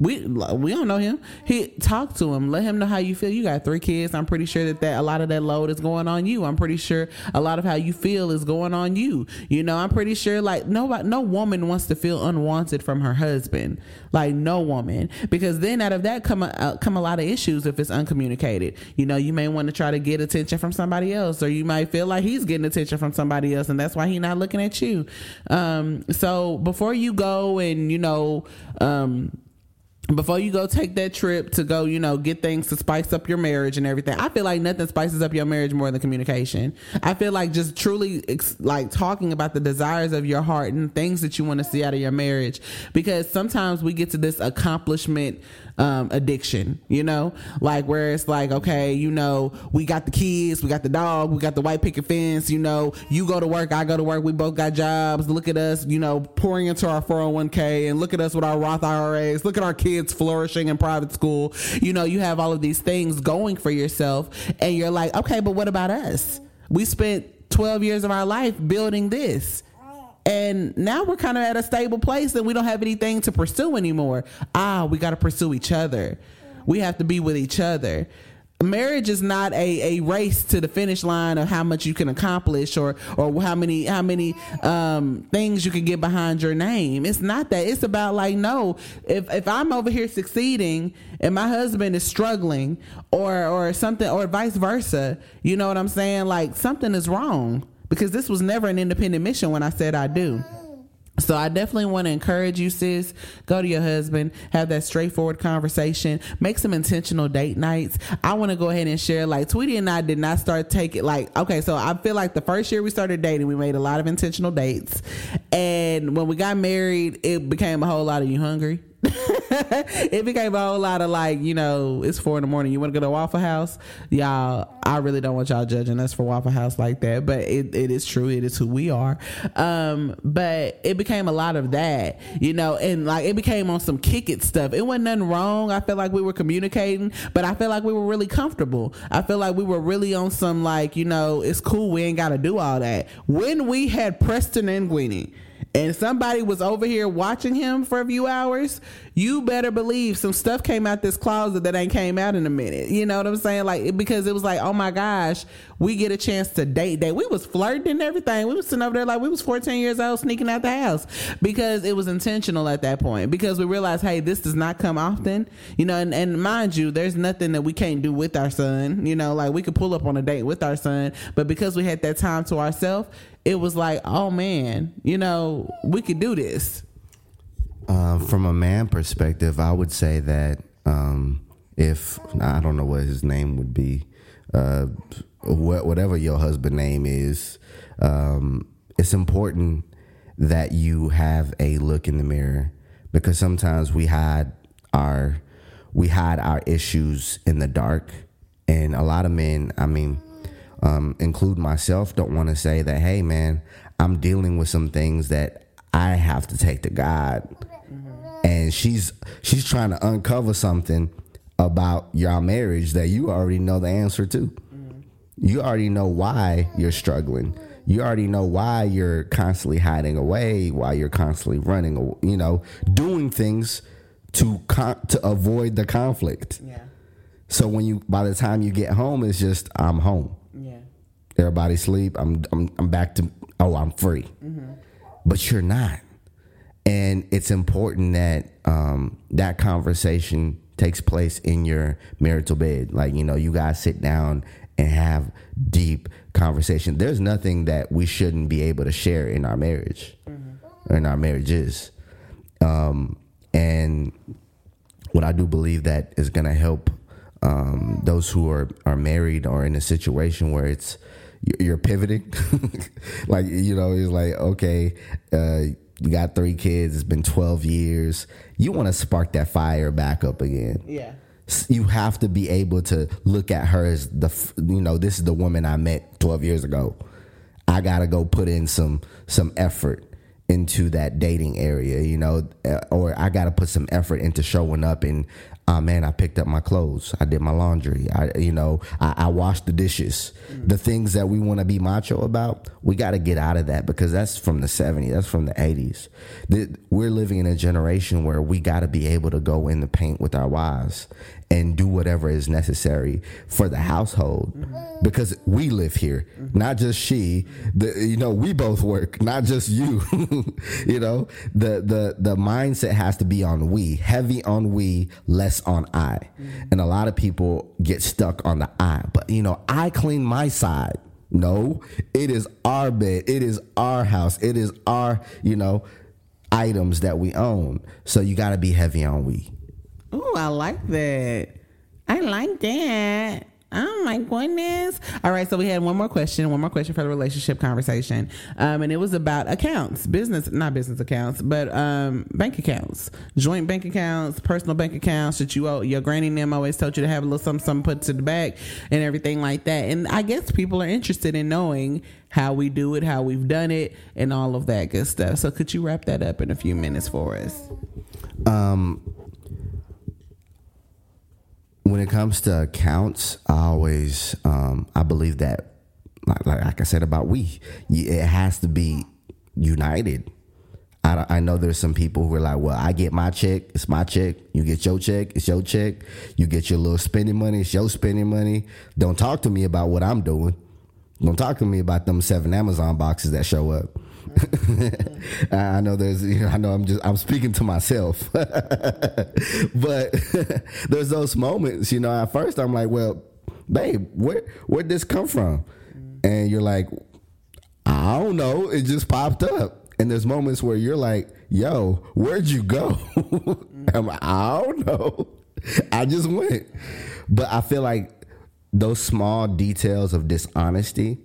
we we don't know him. He talk to him. Let him know how you feel. You got three kids. I'm pretty sure that, that a lot of that load is going on you. I'm pretty sure a lot of how you feel is going on you. You know, I'm pretty sure like nobody, no woman wants to feel unwanted from her husband. Like no woman, because then out of that come a, uh, come a lot of issues if it's uncommunicated. You know, you may want to try to get attention from somebody else, or you might feel like he's getting attention from somebody else, and that's why he's not looking at you. Um, so before you go and you know. Um, before you go take that trip to go, you know, get things to spice up your marriage and everything. I feel like nothing spices up your marriage more than communication. I feel like just truly ex- like talking about the desires of your heart and things that you want to see out of your marriage because sometimes we get to this accomplishment um, addiction, you know, like where it's like, okay, you know, we got the kids, we got the dog, we got the white picket fence, you know, you go to work, I go to work, we both got jobs. Look at us, you know, pouring into our 401k and look at us with our Roth IRAs. Look at our kids flourishing in private school. You know, you have all of these things going for yourself and you're like, okay, but what about us? We spent 12 years of our life building this and now we're kind of at a stable place and we don't have anything to pursue anymore. Ah, we got to pursue each other. We have to be with each other. Marriage is not a, a race to the finish line of how much you can accomplish or or how many how many um, things you can get behind your name. It's not that. It's about like no, if if I'm over here succeeding and my husband is struggling or or something or vice versa, you know what I'm saying? Like something is wrong because this was never an independent mission when I said I do. So I definitely want to encourage you, sis. Go to your husband, have that straightforward conversation, make some intentional date nights. I want to go ahead and share like Tweety and I did not start taking like okay, so I feel like the first year we started dating, we made a lot of intentional dates, and when we got married, it became a whole lot of you hungry. [LAUGHS] it became a whole lot of like, you know, it's four in the morning. You want to go to Waffle House? Y'all, I really don't want y'all judging us for Waffle House like that, but it, it is true. It is who we are. Um, but it became a lot of that, you know, and like it became on some kick it stuff. It wasn't nothing wrong. I feel like we were communicating, but I feel like we were really comfortable. I feel like we were really on some like, you know, it's cool. We ain't got to do all that. When we had Preston and Gwynnie, and somebody was over here watching him for a few hours, you better believe some stuff came out this closet that ain't came out in a minute. You know what I'm saying? Like because it was like, oh my gosh, we get a chance to date. Date. We was flirting and everything. We was sitting over there like we was 14 years old, sneaking out the house because it was intentional at that point. Because we realized, hey, this does not come often. You know, and, and mind you, there's nothing that we can't do with our son. You know, like we could pull up on a date with our son, but because we had that time to ourselves, it was like, oh man, you know, we could do this. Uh, from a man perspective, I would say that um, if I don't know what his name would be, uh, wh- whatever your husband name is, um, it's important that you have a look in the mirror because sometimes we hide our we hide our issues in the dark, and a lot of men, I mean um, include myself, don't want to say that, hey, man, I'm dealing with some things that I have to take to God. And she's she's trying to uncover something about your marriage that you already know the answer to. You already know why you're struggling. You already know why you're constantly hiding away, why you're constantly running, you know, doing things to con- to avoid the conflict. Yeah. So when you by the time you get home, it's just I'm home. Everybody sleep. I'm I'm I'm back to oh I'm free, mm-hmm. but you're not. And it's important that um, that conversation takes place in your marital bed. Like you know, you guys sit down and have deep conversation. There's nothing that we shouldn't be able to share in our marriage, mm-hmm. in our marriages. Um, and what I do believe that is going to help um, those who are, are married or in a situation where it's you're pivoting. [LAUGHS] like you know, it's like okay, uh, you got three kids. It's been twelve years. You want to spark that fire back up again. Yeah. You have to be able to look at her as the you know this is the woman I met twelve years ago. I gotta go put in some some effort into that dating area, you know, uh, or I got to put some effort into showing up and oh man, I picked up my clothes. I did my laundry. I, you know, I, I washed the dishes. Mm. The things that we want to be macho about, we got to get out of that because that's from the 70s. That's from the 80s. The, we're living in a generation where we got to be able to go in the paint with our wives and do whatever is necessary for the household mm-hmm. because we live here, mm-hmm. not just she. The, you know, we both work, not just you. [LAUGHS] you know, the the the mindset has to be on we, heavy on we, less on I. And a lot of people get stuck on the I. But you know, I clean my side. No, it is our bed. It is our house. It is our, you know, items that we own. So you got to be heavy on we. Oh, I like that. I like that. Oh my goodness. All right, so we had one more question, one more question for the relationship conversation. Um, and it was about accounts, business, not business accounts, but um, bank accounts, joint bank accounts, personal bank accounts that you owe. Your granny and them always told you to have a little something, something put to the back and everything like that. And I guess people are interested in knowing how we do it, how we've done it, and all of that good stuff. So could you wrap that up in a few minutes for us? Um, when it comes to accounts, I always um, I believe that like, like I said about we, it has to be united. I, I know there's some people who are like, well, I get my check, it's my check. You get your check, it's your check. You get your little spending money, it's your spending money. Don't talk to me about what I'm doing. Don't talk to me about them seven Amazon boxes that show up. [LAUGHS] I know there's, you know, I know I'm just, I'm speaking to myself, [LAUGHS] but [LAUGHS] there's those moments, you know, at first I'm like, well, babe, where, where'd this come from? Mm-hmm. And you're like, I don't know. It just popped up. And there's moments where you're like, yo, where'd you go? I'm like, I don't know. I just went. But I feel like those small details of dishonesty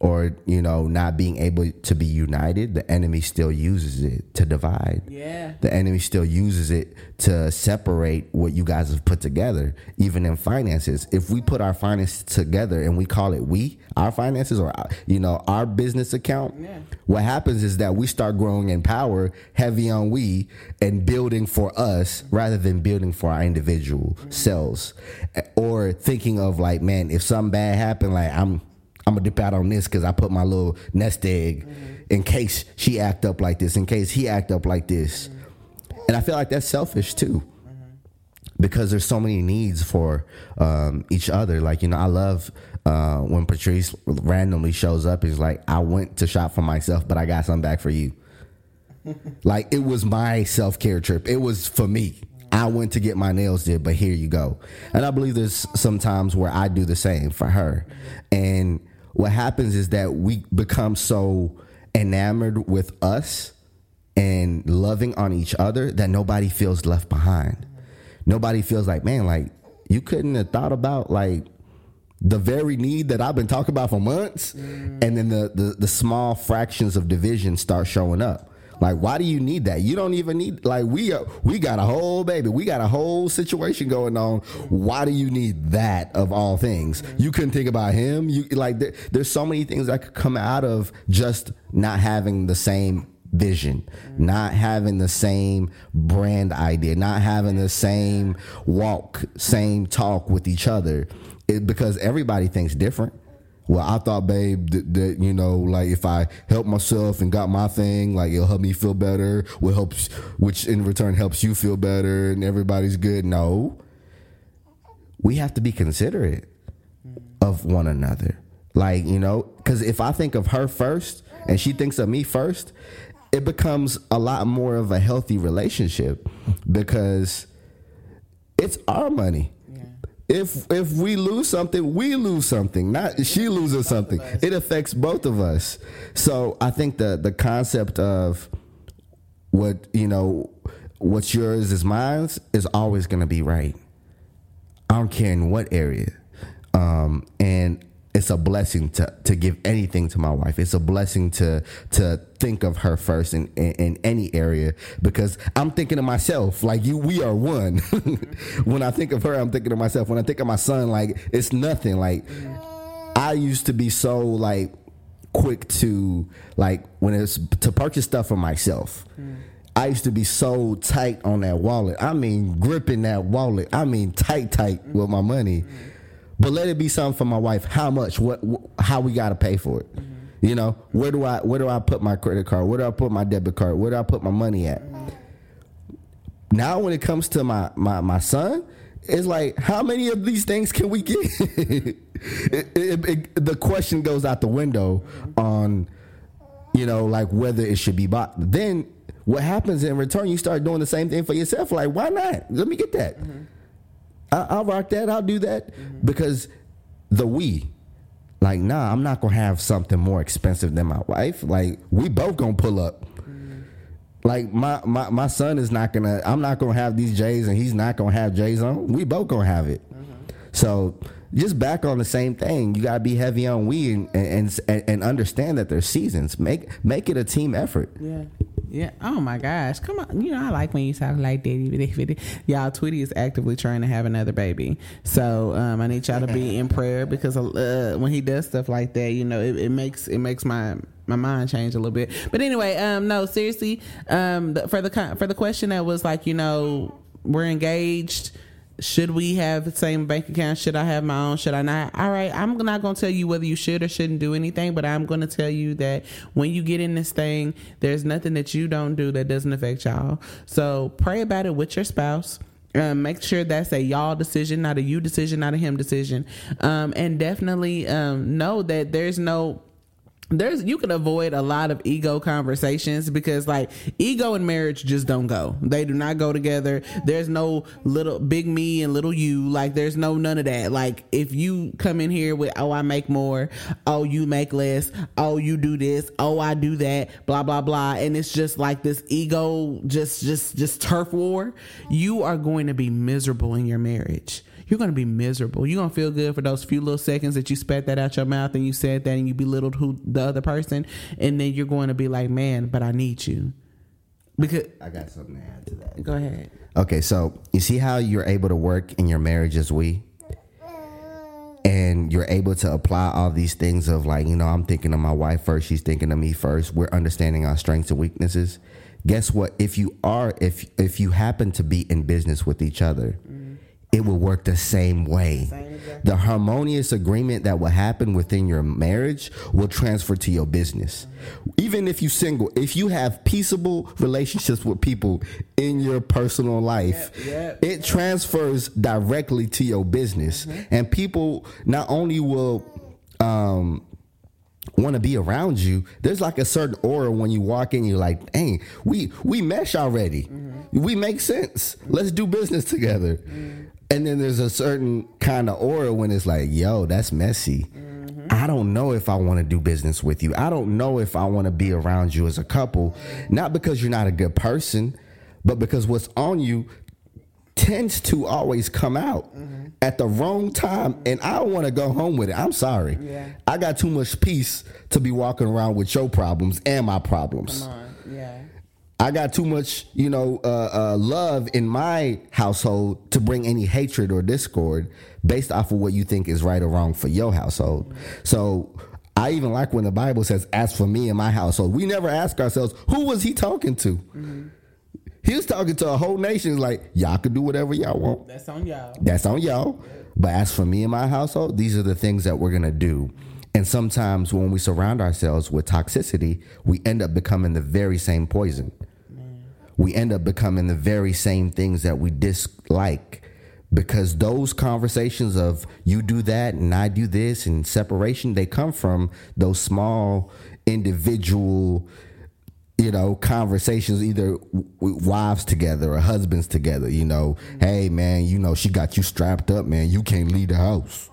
or you know not being able to be united the enemy still uses it to divide Yeah. the enemy still uses it to separate what you guys have put together even in finances if we put our finances together and we call it we our finances or you know our business account Yeah. what happens is that we start growing in power heavy on we and building for us rather than building for our individual mm-hmm. selves or thinking of like man if something bad happened like i'm I'm gonna dip out on this because I put my little nest egg mm-hmm. in case she act up like this, in case he act up like this, mm-hmm. and I feel like that's selfish too, mm-hmm. because there's so many needs for um, each other. Like you know, I love uh, when Patrice randomly shows up. Is like, I went to shop for myself, but I got something back for you. [LAUGHS] like it was my self care trip. It was for me. I went to get my nails did, but here you go. And I believe there's some times where I do the same for her. And what happens is that we become so enamored with us and loving on each other that nobody feels left behind. Nobody feels like, man, like you couldn't have thought about like the very need that I've been talking about for months, mm. and then the, the the small fractions of division start showing up. Like, why do you need that? You don't even need like we are, we got a whole baby, we got a whole situation going on. Why do you need that of all things? You couldn't think about him. You like there, there's so many things that could come out of just not having the same vision, not having the same brand idea, not having the same walk, same talk with each other, it, because everybody thinks different. Well, I thought, babe, that, that you know, like if I help myself and got my thing, like it'll help me feel better, will helps, which in return helps you feel better, and everybody's good. No, we have to be considerate of one another. Like, you know, because if I think of her first and she thinks of me first, it becomes a lot more of a healthy relationship because it's our money. If if we lose something, we lose something. Not she loses something. It affects both of us. So I think the the concept of what you know, what's yours is mine is always going to be right. I don't care in what area. Um, and it's a blessing to, to give anything to my wife. It's a blessing to to think of her first in, in, in any area because I'm thinking of myself. Like you, we are one. [LAUGHS] when I think of her, I'm thinking of myself. When I think of my son, like it's nothing. Like I used to be so like quick to like when it's to purchase stuff for myself. I used to be so tight on that wallet. I mean, gripping that wallet. I mean, tight, tight with my money. But let it be something for my wife. How much? What? wh- how we got to pay for it? Mm-hmm. You know, where do I where do I put my credit card? Where do I put my debit card? Where do I put my money at? Now, when it comes to my my my son, it's like how many of these things can we get? [LAUGHS] it, it, it, the question goes out the window mm-hmm. on you know, like whether it should be bought. Then what happens in return? You start doing the same thing for yourself. Like, why not? Let me get that. Mm-hmm. I, I'll rock that. I'll do that mm-hmm. because the we, like, nah, I'm not gonna have something more expensive than my wife. Like, we both gonna pull up. Mm-hmm. Like my, my my son is not gonna. I'm not gonna have these J's, and he's not gonna have J's on. We both gonna have it. Mm-hmm. So just back on the same thing. You gotta be heavy on we and and, and, and understand that there's seasons. Make make it a team effort. Yeah. Yeah. Oh my gosh. Come on. You know I like when you talk like that. Y'all, Tweety is actively trying to have another baby. So um, I need y'all to be in prayer because uh, when he does stuff like that, you know, it, it makes it makes my my mind change a little bit. But anyway, um, no, seriously, um, for the for the question that was like, you know, we're engaged should we have the same bank account? Should I have my own? Should I not? All right, I'm not going to tell you whether you should or shouldn't do anything, but I'm going to tell you that when you get in this thing, there's nothing that you don't do that doesn't affect y'all. So pray about it with your spouse. Um, make sure that's a y'all decision, not a you decision, not a him decision. Um, and definitely um, know that there's no there's you can avoid a lot of ego conversations because like ego and marriage just don't go. They do not go together. There's no little big me and little you. Like there's no none of that. Like if you come in here with oh i make more. Oh you make less. Oh you do this. Oh i do that. Blah blah blah. And it's just like this ego just just just turf war. You are going to be miserable in your marriage you're going to be miserable. You're going to feel good for those few little seconds that you spat that out your mouth and you said that and you belittled who the other person. And then you're going to be like, man, but I need you. Because I got something to add to that. Go ahead. Okay, so you see how you're able to work in your marriage as we? And you're able to apply all these things of like, you know, I'm thinking of my wife first, she's thinking of me first. We're understanding our strengths and weaknesses. Guess what? If you are, if if you happen to be in business with each other, it will work the same way. The harmonious agreement that will happen within your marriage will transfer to your business. Even if you're single, if you have peaceable relationships with people in your personal life, yep, yep, it yep. transfers directly to your business. Mm-hmm. And people not only will um, want to be around you, there's like a certain aura when you walk in. You're like, "Dang, we we mesh already. Mm-hmm. We make sense. Let's do business together." Mm-hmm. And then there's a certain kind of aura when it's like, yo, that's messy. Mm-hmm. I don't know if I want to do business with you. I don't know if I want to be around you as a couple. Not because you're not a good person, but because what's on you tends to always come out mm-hmm. at the wrong time. And I don't want to go home with it. I'm sorry. Yeah. I got too much peace to be walking around with your problems and my problems. Yeah. I got too much, you know, uh, uh, love in my household to bring any hatred or discord based off of what you think is right or wrong for your household. So I even like when the Bible says, "As for me and my household," we never ask ourselves, "Who was he talking to?" Mm-hmm. He was talking to a whole nation. Like y'all can do whatever y'all want. That's on y'all. That's on y'all. But as for me and my household, these are the things that we're gonna do. And sometimes when we surround ourselves with toxicity, we end up becoming the very same poison we end up becoming the very same things that we dislike. Because those conversations of you do that and I do this and separation they come from those small individual you know conversations either wives together or husbands together you know. Hey man you know she got you strapped up man. You can't leave the house.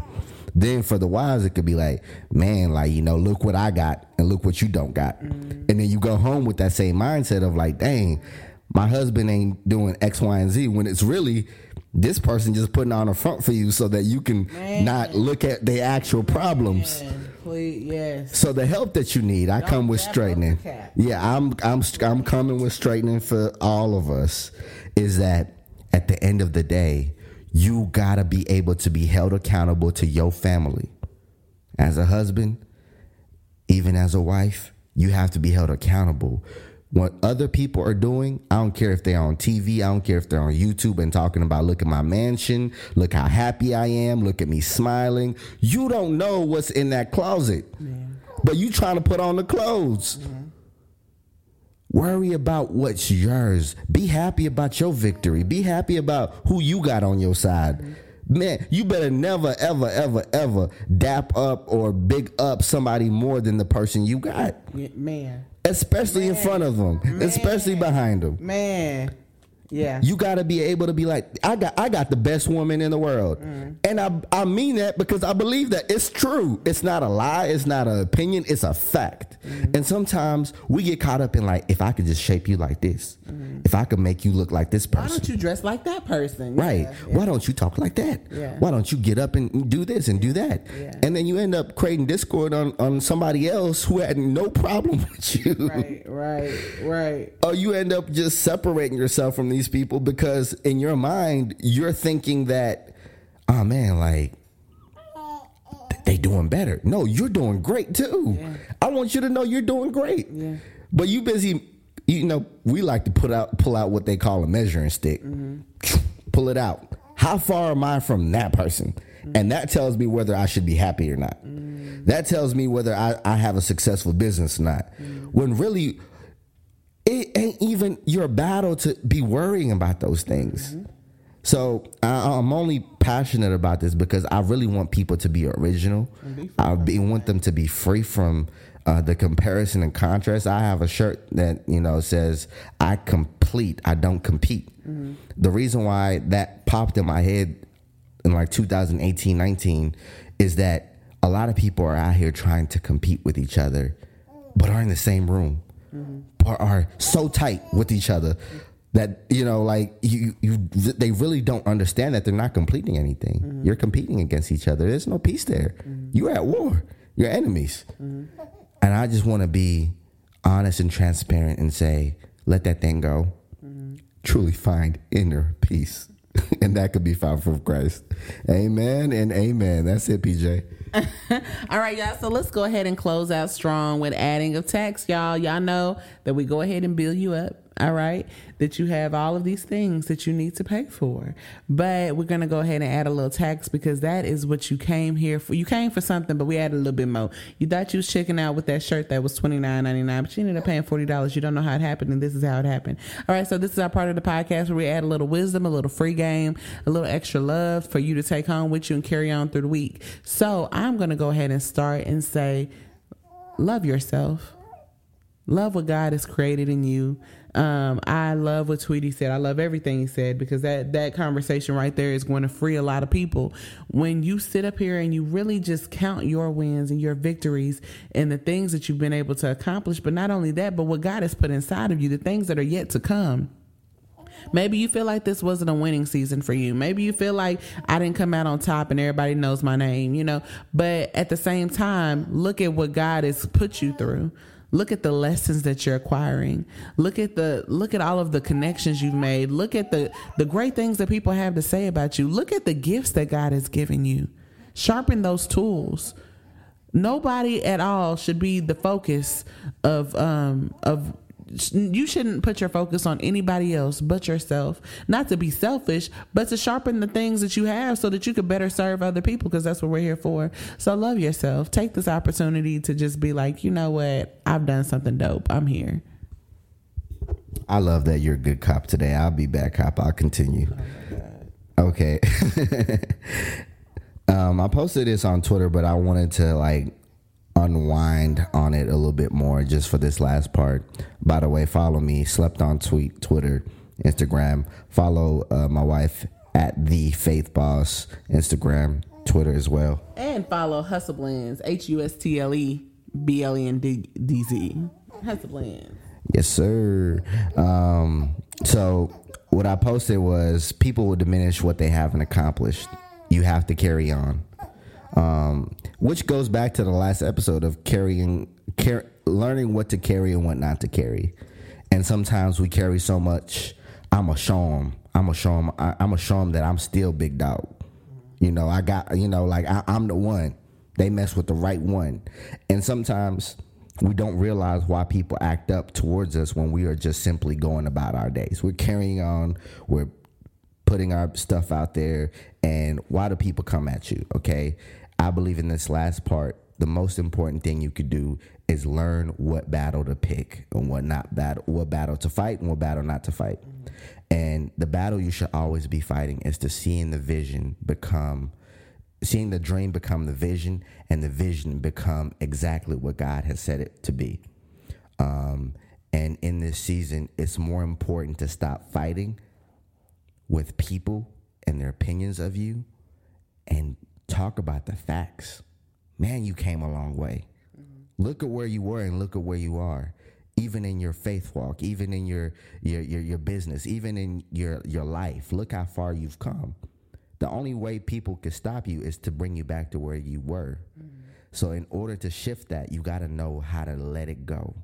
Then for the wives it could be like man like you know look what i got and look what you don't got. Mm-hmm. and then you go home with that same mindset of like dang my husband ain't doing X, Y, and Z when it's really this person just putting on a front for you so that you can Man. not look at the actual problems. Please, yes. So the help that you need, I Don't come with straightening. Yeah, I'm I'm I'm coming with straightening for all of us. Is that at the end of the day, you gotta be able to be held accountable to your family. As a husband, even as a wife, you have to be held accountable what other people are doing, I don't care if they're on TV, I don't care if they're on YouTube and talking about look at my mansion, look how happy I am, look at me smiling. You don't know what's in that closet. Yeah. But you trying to put on the clothes. Yeah. Worry about what's yours. Be happy about your victory. Be happy about who you got on your side. Mm-hmm man, you better never, ever, ever, ever dap up or big up somebody more than the person you got. Man, especially man. in front of them, man. especially behind them. Man, Yeah. You got to be able to be like, I got, I got the best woman in the world, mm. and I, I mean that because I believe that it's true. It's not a lie. It's not an opinion. It's a fact. Mm. And sometimes we get caught up in like, if I could just shape you like this, mm. if I could make you look like this person. Why don't you dress like that person? Right. Yeah, Why don't you talk like that? Yeah. Why don't you get up and do this and do that? Yeah. And then you end up creating discord on, on somebody else who had no problem [LAUGHS] with you. Right, right, right. Or you end up just separating yourself from these people because in your mind you're thinking that, oh man, like they doing better. No, you're doing great too. I want you to know you're doing great. Yeah. But you busy, you know, we like to put out pull out what they call a measuring stick. Mm-hmm. Pull it out. How far am I from that person? Mm. And that tells me whether I should be happy or not. Mm. That tells me whether I, I have a successful business or not. Mm. When really it ain't even your battle to be worrying about those things. So I, I'm only passionate about this because I really want people to be original. I be, want them to be free from uh, the comparison and contrast. I have a shirt that you know says "I complete, I don't compete." The reason why that popped in my head in like 2018, 19 is that a lot of people are out here trying to compete with each other, but are in the same room, or are so tight with each other that you know, like you, you, they really don't understand that they're not completing anything. Mm-hmm. You're competing against each other. There's no peace there. Mm-hmm. You're at war. You're enemies. Mm-hmm. And I just want to be honest and transparent and say, let that thing go. Truly find inner peace. [LAUGHS] and that could be found from Christ. Amen and amen. That's it, PJ. [LAUGHS] All right, y'all. So let's go ahead and close out strong with adding of tax, y'all. Y'all know that we go ahead and build you up. All right, that you have all of these things that you need to pay for, but we're gonna go ahead and add a little tax because that is what you came here for. You came for something, but we added a little bit more. You thought you was checking out with that shirt that was twenty nine ninety nine, but you ended up paying forty dollars. You don't know how it happened, and this is how it happened. All right, so this is our part of the podcast where we add a little wisdom, a little free game, a little extra love for you to take home with you and carry on through the week. So I'm gonna go ahead and start and say, love yourself. Love what God has created in you. Um, I love what Tweety said. I love everything he said because that that conversation right there is going to free a lot of people. When you sit up here and you really just count your wins and your victories and the things that you've been able to accomplish, but not only that, but what God has put inside of you, the things that are yet to come. Maybe you feel like this wasn't a winning season for you. Maybe you feel like I didn't come out on top and everybody knows my name, you know. But at the same time, look at what God has put you through. Look at the lessons that you're acquiring. Look at the look at all of the connections you've made. Look at the the great things that people have to say about you. Look at the gifts that God has given you. Sharpen those tools. Nobody at all should be the focus of um of you shouldn't put your focus on anybody else but yourself. Not to be selfish, but to sharpen the things that you have so that you could better serve other people because that's what we're here for. So love yourself. Take this opportunity to just be like, you know what? I've done something dope. I'm here. I love that you're a good cop today. I'll be bad cop. I'll continue. okay. [LAUGHS] um, I posted this on Twitter, but I wanted to like unwind on it a little bit more just for this last part. By the way, follow me, slept on tweet, Twitter, Instagram. Follow uh, my wife at the Faith Boss, Instagram, Twitter as well. And follow Hustle Blendz, H U S T L E B L E N D Z. Hustle Blendz. Yes, sir. Um, so what I posted was people will diminish what they haven't accomplished. You have to carry on. Um, which goes back to the last episode of carrying, car- learning what to carry and what not to carry. And sometimes we carry so much. I'm a show 'em. I'm a show 'em. I, I'm a show 'em that I'm still big dog. You know, I got. You know, like I, I'm the one. They mess with the right one, and sometimes we don't realize why people act up towards us when we are just simply going about our days. We're carrying on. We're putting our stuff out there and why do people come at you okay i believe in this last part the most important thing you could do is learn what battle to pick and what not battle what battle to fight and what battle not to fight. And the battle you should always be fighting is to seeing the vision become seeing the dream become the vision and the vision become exactly what god has said it to be. Um, and in this season it's more important to stop fighting with people and their opinions of you and talk about the facts, man, you came a long way. Mm-hmm. Look at where you were and look at where you are. Even in your faith walk, even in your your your, your business, even in your your life, look how far you've come. The only way people can stop you is to bring you back to where you were. Mm-hmm. So in order to shift that, you got to know how to let it go.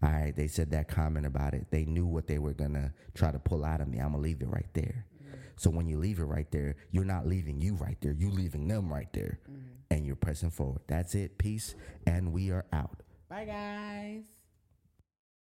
All right, they said that comment about it. They knew what they were gonna try to pull out of me. I'm gonna leave it right there. So when you leave it right there, you're not leaving you right there. You're leaving them right there, mm-hmm. and you're pressing forward. That's it. Peace, and we are out. Bye, guys.